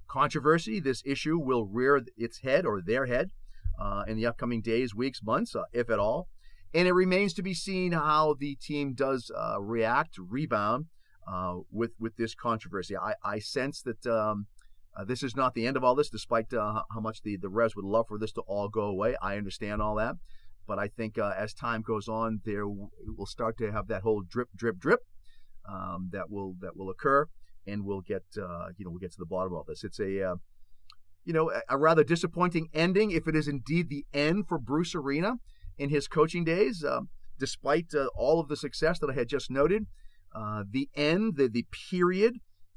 controversy, this issue, will rear its head or their head uh, in the upcoming days, weeks, months, uh, if at all. And it remains to be seen how the team does uh, react, rebound uh, with with this controversy. I, I sense that um, uh, this is not the end of all this, despite uh, how much the the Revs would love for this to all go away. I understand all that, but I think as time goes on, there will start to have that whole drip, drip, drip um, that will that will occur, and we'll get you know we'll get to the bottom of this. It's a you know, a, rather disappointing ending if it is indeed the end for Bruce Arena in his coaching days, uh, despite uh, all of the success that I had just noted. Uh, the end, the, the period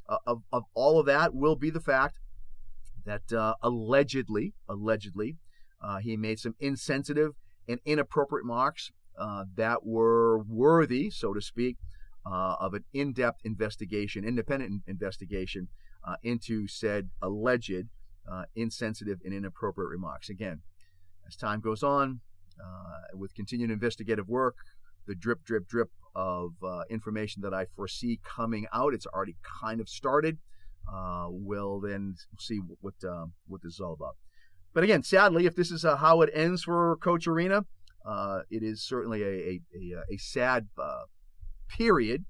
uh, of, of all of that will be the fact that uh, allegedly, allegedly, uh, he made some insensitive and inappropriate remarks that were worthy, so to speak, of an in-depth investigation, independent investigation into said alleged uh, insensitive and inappropriate remarks. Again, as time goes on, uh, with continued investigative work, the drip, drip, drip of uh, information that I foresee coming out, it's already kind of started. Uh, we'll then see what what this is all about. But again, sadly, if this is uh, how it ends for Coach Arena, uh, it is certainly a a, a, a sad period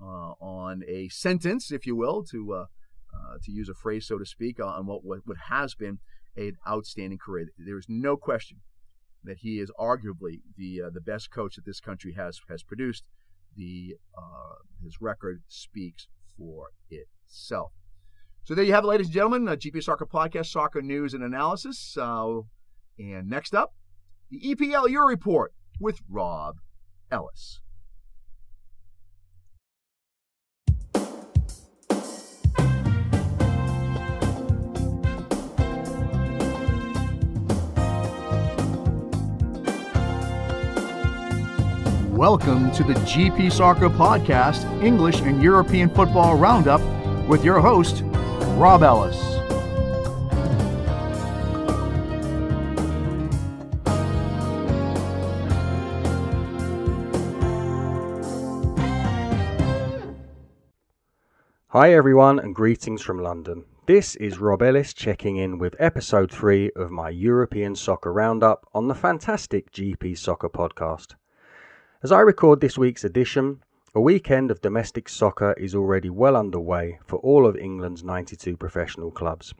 on a sentence, if you will, to uh, to use a phrase, so to speak, on what, what, what has been an outstanding career. There's no question that he is arguably the uh, the best coach that this country has has produced. The uh, his record speaks for itself. So there you have it, ladies and gentlemen. Uh, GP Soccer Podcast, soccer news and analysis. Uh, and next up, the EPL Euro Report with Rob Ellis. Welcome to the GP Soccer Podcast, English and European Football Roundup, with your host, Rob Ellis. Hi, everyone, and greetings from London. This is Rob Ellis checking in with episode 3 of my European Soccer Roundup on the fantastic GP Soccer podcast. As I record this week's edition, a weekend of domestic soccer is already well underway for all of England's 92 professional clubs.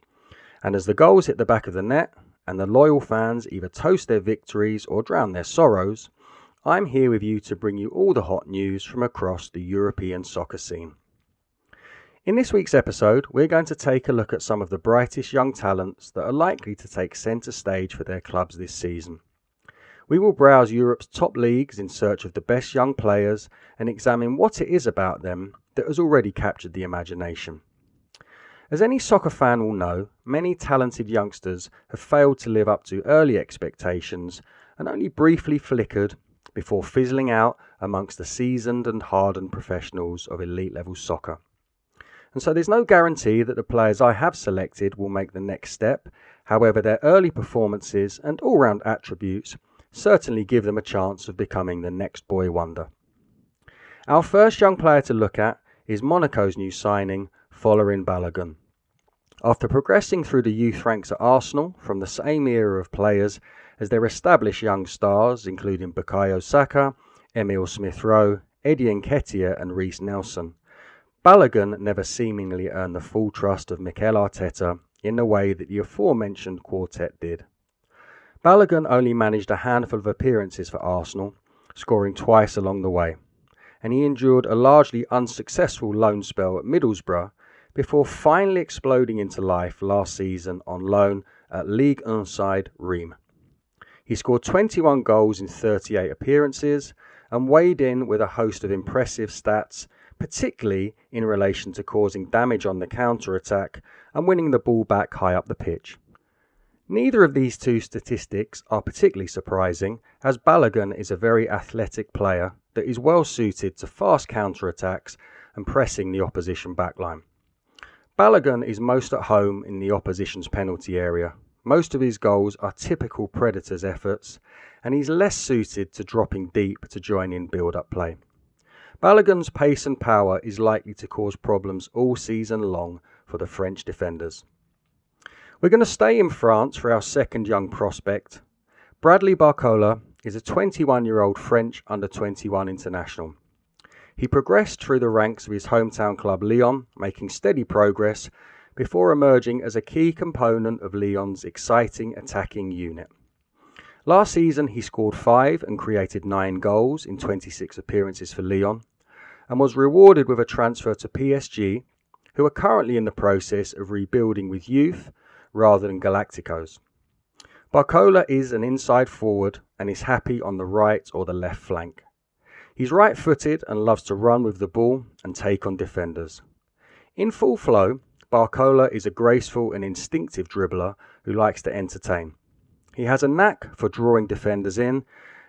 And as the goals hit the back of the net and the loyal fans either toast their victories or drown their sorrows, I'm here with you to bring you all the hot news from across the European soccer scene. In this week's episode, we're going to take a look at some of the brightest young talents that are likely to take centre stage for their clubs this season. We will browse Europe's top leagues in search of the best young players and examine what it is about them that has already captured the imagination. As any soccer fan will know, many talented youngsters have failed to live up to early expectations and only briefly flickered before fizzling out amongst the seasoned and hardened professionals of elite level soccer. And so there's no guarantee that the players I have selected will make the next step. However, their early performances and all round attributes certainly give them a chance of becoming the next boy wonder. Our first young player to look at is Monaco's new signing, Folarin Balogun. After progressing through the youth ranks at Arsenal from the same era of players as their established young stars, including Bukayo Saka, Emil Smith Rowe, Eddie Nketiah, and Reiss Nelson, Balogun never seemingly earned the full trust of Mikel Arteta in the way that the aforementioned quartet did. Balogun only managed a handful of appearances for Arsenal, scoring twice along the way, and he endured a largely unsuccessful loan spell at Middlesbrough before finally exploding into life last season on loan at League 1 side Reims. He scored 21 goals in 38 appearances and weighed in with a host of impressive stats particularly in relation to causing damage on the counter attack and winning the ball back high up the pitch. Neither of these two statistics are particularly surprising, as Balogun is a very athletic player that is well suited to fast counter attacks and pressing the opposition backline. Balogun is most at home in the opposition's penalty area. Most of his goals are typical Predators efforts, and he's less suited to dropping deep to join in build up play. Balogun's pace and power is likely to cause problems all season long for the French defenders. We're going to stay in France for our second young prospect. Bradley Barcola is a 21 year old French under 21 international. He progressed through the ranks of his hometown club Lyon, making steady progress before emerging as a key component of Lyon's exciting attacking unit. Last season, he scored five and created nine goals in 26 appearances for Lyon and was rewarded with a transfer to PSG, who are currently in the process of rebuilding with youth rather than Galacticos. Barcola is an inside forward and is happy on the right or the left flank. He's right footed and loves to run with the ball and take on defenders. In full flow, Barcola is a graceful and instinctive dribbler who likes to entertain. He has a knack for drawing defenders in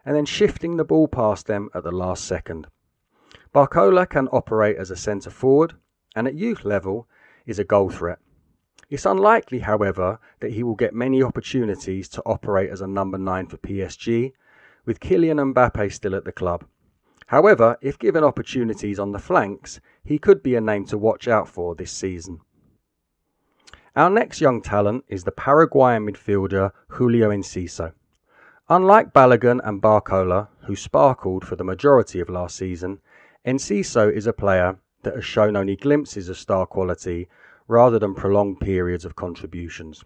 and then shifting the ball past them at the last second. Barcola can operate as a centre forward and at youth level is a goal threat. It's unlikely, however, that he will get many opportunities to operate as a number 9 for PSG, with Kylian Mbappe still at the club. However, if given opportunities on the flanks, he could be a name to watch out for this season. Our next young talent is the Paraguayan midfielder Julio Enciso. Unlike Balogun and Barcola, who sparkled for the majority of last season, Enciso is a player that has shown only glimpses of star quality rather than prolonged periods of contributions.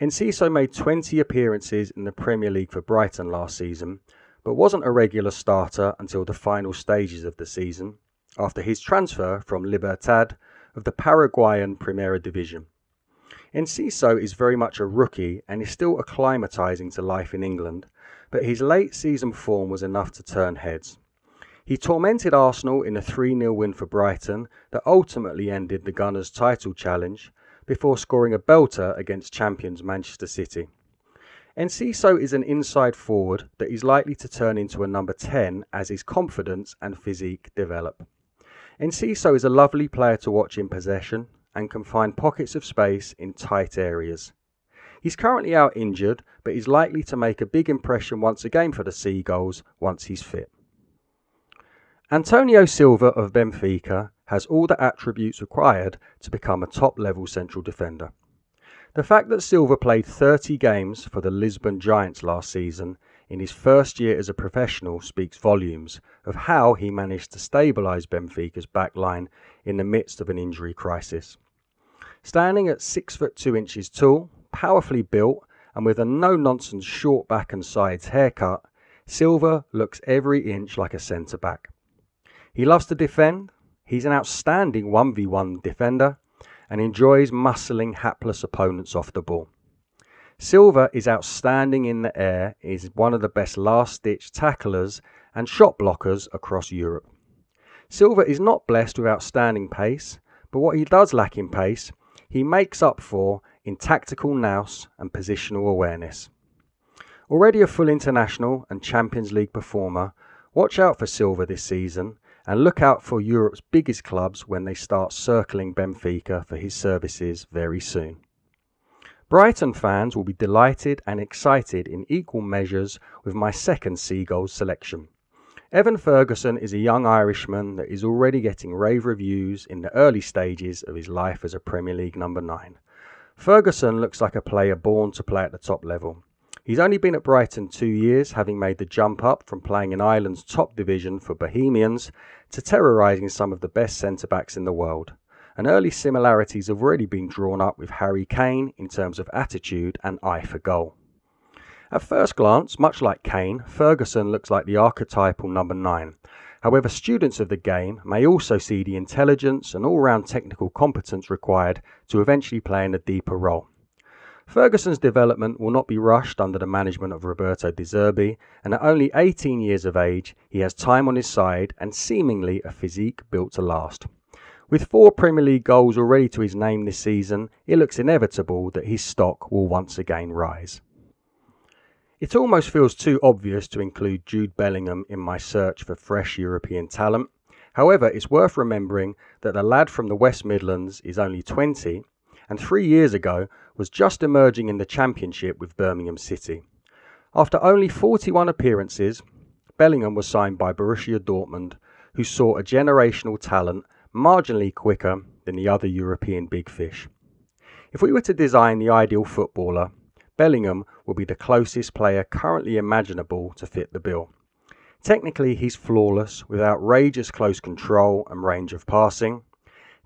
Enciso made 20 appearances in the Premier League for Brighton last season, but wasn't a regular starter until the final stages of the season after his transfer from Libertad of the Paraguayan Primera Division. Enciso is very much a rookie and is still acclimatizing to life in England, but his late season form was enough to turn heads. He tormented Arsenal in a 3 0 win for Brighton that ultimately ended the Gunners' title challenge before scoring a belter against champions Manchester City. Enciso is an inside forward that is likely to turn into a number 10 as his confidence and physique develop. Enciso is a lovely player to watch in possession and can find pockets of space in tight areas. He's currently out injured, but is likely to make a big impression once again for the Seagulls once he's fit. Antonio Silva of Benfica has all the attributes required to become a top level central defender. The fact that Silva played 30 games for the Lisbon Giants last season in his first year as a professional speaks volumes of how he managed to stabilise Benfica's backline in the midst of an injury crisis. Standing at 6 foot 2 inches tall, powerfully built, and with a no nonsense short back and sides haircut, Silva looks every inch like a centre back. He loves to defend, he's an outstanding 1v1 defender, and enjoys muscling hapless opponents off the ball. Silva is outstanding in the air, is one of the best last ditch tacklers and shot blockers across Europe. Silva is not blessed with outstanding pace, but what he does lack in pace, he makes up for in tactical nous and positional awareness. Already a full international and Champions League performer, watch out for Silva this season and look out for Europe's biggest clubs when they start circling Benfica for his services very soon. Brighton fans will be delighted and excited in equal measures with my second Seagulls selection. Evan Ferguson is a young Irishman that is already getting rave reviews in the early stages of his life as a Premier League number 9. Ferguson looks like a player born to play at the top level. He's only been at Brighton two years, having made the jump up from playing in Ireland's top division for Bohemians to terrorising some of the best centre backs in the world. And early similarities have already been drawn up with Harry Kane in terms of attitude and eye for goal. At first glance, much like Kane, Ferguson looks like the archetypal number nine. However, students of the game may also see the intelligence and all round technical competence required to eventually play in a deeper role. Ferguson's development will not be rushed under the management of Roberto De Zerbi, and at only 18 years of age, he has time on his side and seemingly a physique built to last. With four Premier League goals already to his name this season, it looks inevitable that his stock will once again rise. It almost feels too obvious to include Jude Bellingham in my search for fresh European talent. However, it's worth remembering that the lad from the West Midlands is only 20 and three years ago was just emerging in the Championship with Birmingham City. After only 41 appearances, Bellingham was signed by Borussia Dortmund, who saw a generational talent marginally quicker than the other European big fish. If we were to design the ideal footballer, Bellingham would be the closest player currently imaginable to fit the bill. Technically, he's flawless with outrageous close control and range of passing.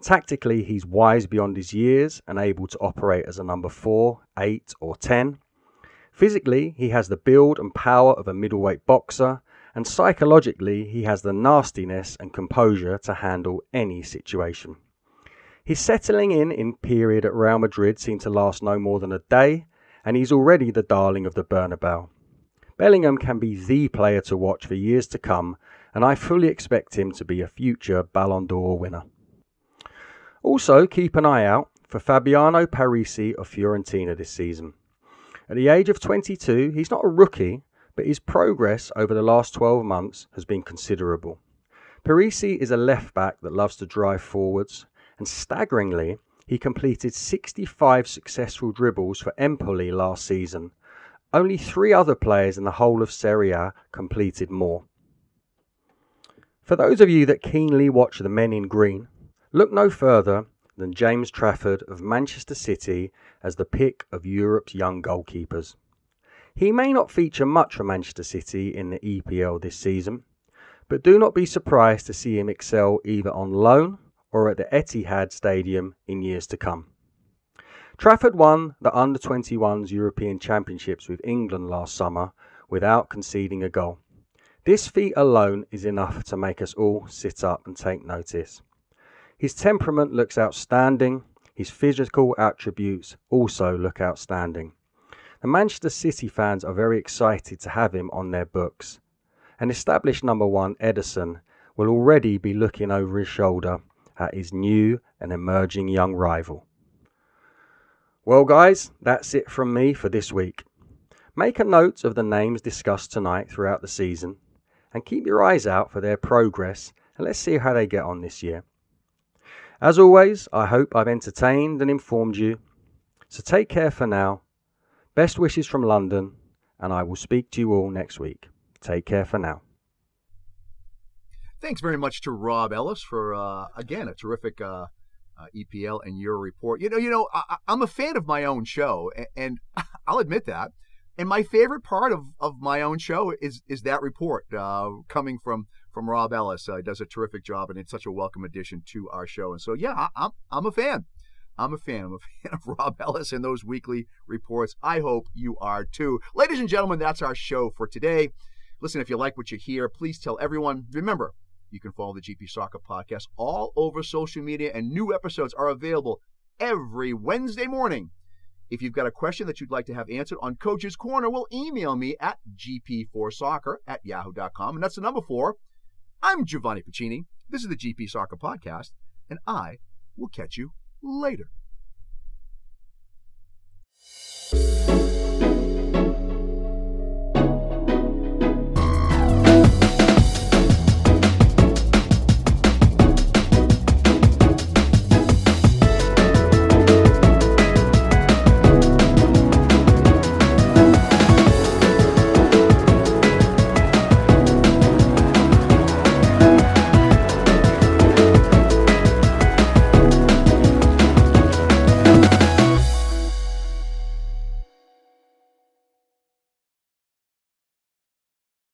Tactically, he's wise beyond his years and able to operate as a number 4, 8, or 10. Physically, he has the build and power of a middleweight boxer, and psychologically, he has the nastiness and composure to handle any situation. His settling in in period at Real Madrid seemed to last no more than a day, and he's already the darling of the Bernabeu. Bellingham can be the player to watch for years to come, and I fully expect him to be a future Ballon d'Or winner. Also, keep an eye out for Fabiano Parisi of Fiorentina this season. At the age of 22, he's not a rookie, but his progress over the last 12 months has been considerable. Parisi is a left back that loves to drive forwards, and staggeringly, he completed 65 successful dribbles for Empoli last season. Only three other players in the whole of Serie A completed more. For those of you that keenly watch the men in green, Look no further than James Trafford of Manchester City as the pick of Europe's young goalkeepers. He may not feature much for Manchester City in the EPL this season, but do not be surprised to see him excel either on loan or at the Etihad Stadium in years to come. Trafford won the Under 21s European Championships with England last summer without conceding a goal. This feat alone is enough to make us all sit up and take notice. His temperament looks outstanding, his physical attributes also look outstanding. The Manchester City fans are very excited to have him on their books. An established number one, Ederson, will already be looking over his shoulder at his new and emerging young rival. Well, guys, that's it from me for this week. Make a note of the names discussed tonight throughout the season and keep your eyes out for their progress and let's see how they get on this year. As always, I hope I've entertained and informed you. So take care for now. Best wishes from London, and I will speak to you all next week. Take care for now. Thanks very much to Rob Ellis for uh, again a terrific uh, uh, EPL and Euro report. You know, you know, I, am a fan of my own show, and, and, I'll admit that. And my favorite part of, of my own show is is that report uh, coming from from Rob Ellis. Uh, he does a terrific job, and it's such a welcome addition to our show. And so, yeah, I, I'm I'm a fan. I'm a fan. I'm a fan of Rob Ellis and those weekly reports. I hope you are too. Ladies and gentlemen, that's our show for today. Listen, if you like what you hear, please tell everyone. Remember, you can follow the GP Soccer Podcast all over social media, and new episodes are available every Wednesday morning. If you've got a question that you'd like to have answered on Coach's Corner, well, email me at gp4soccer at yahoo.com. And that's the number four. I'm Giovanni Pacini. This is the GP Soccer Podcast, and I will catch you later.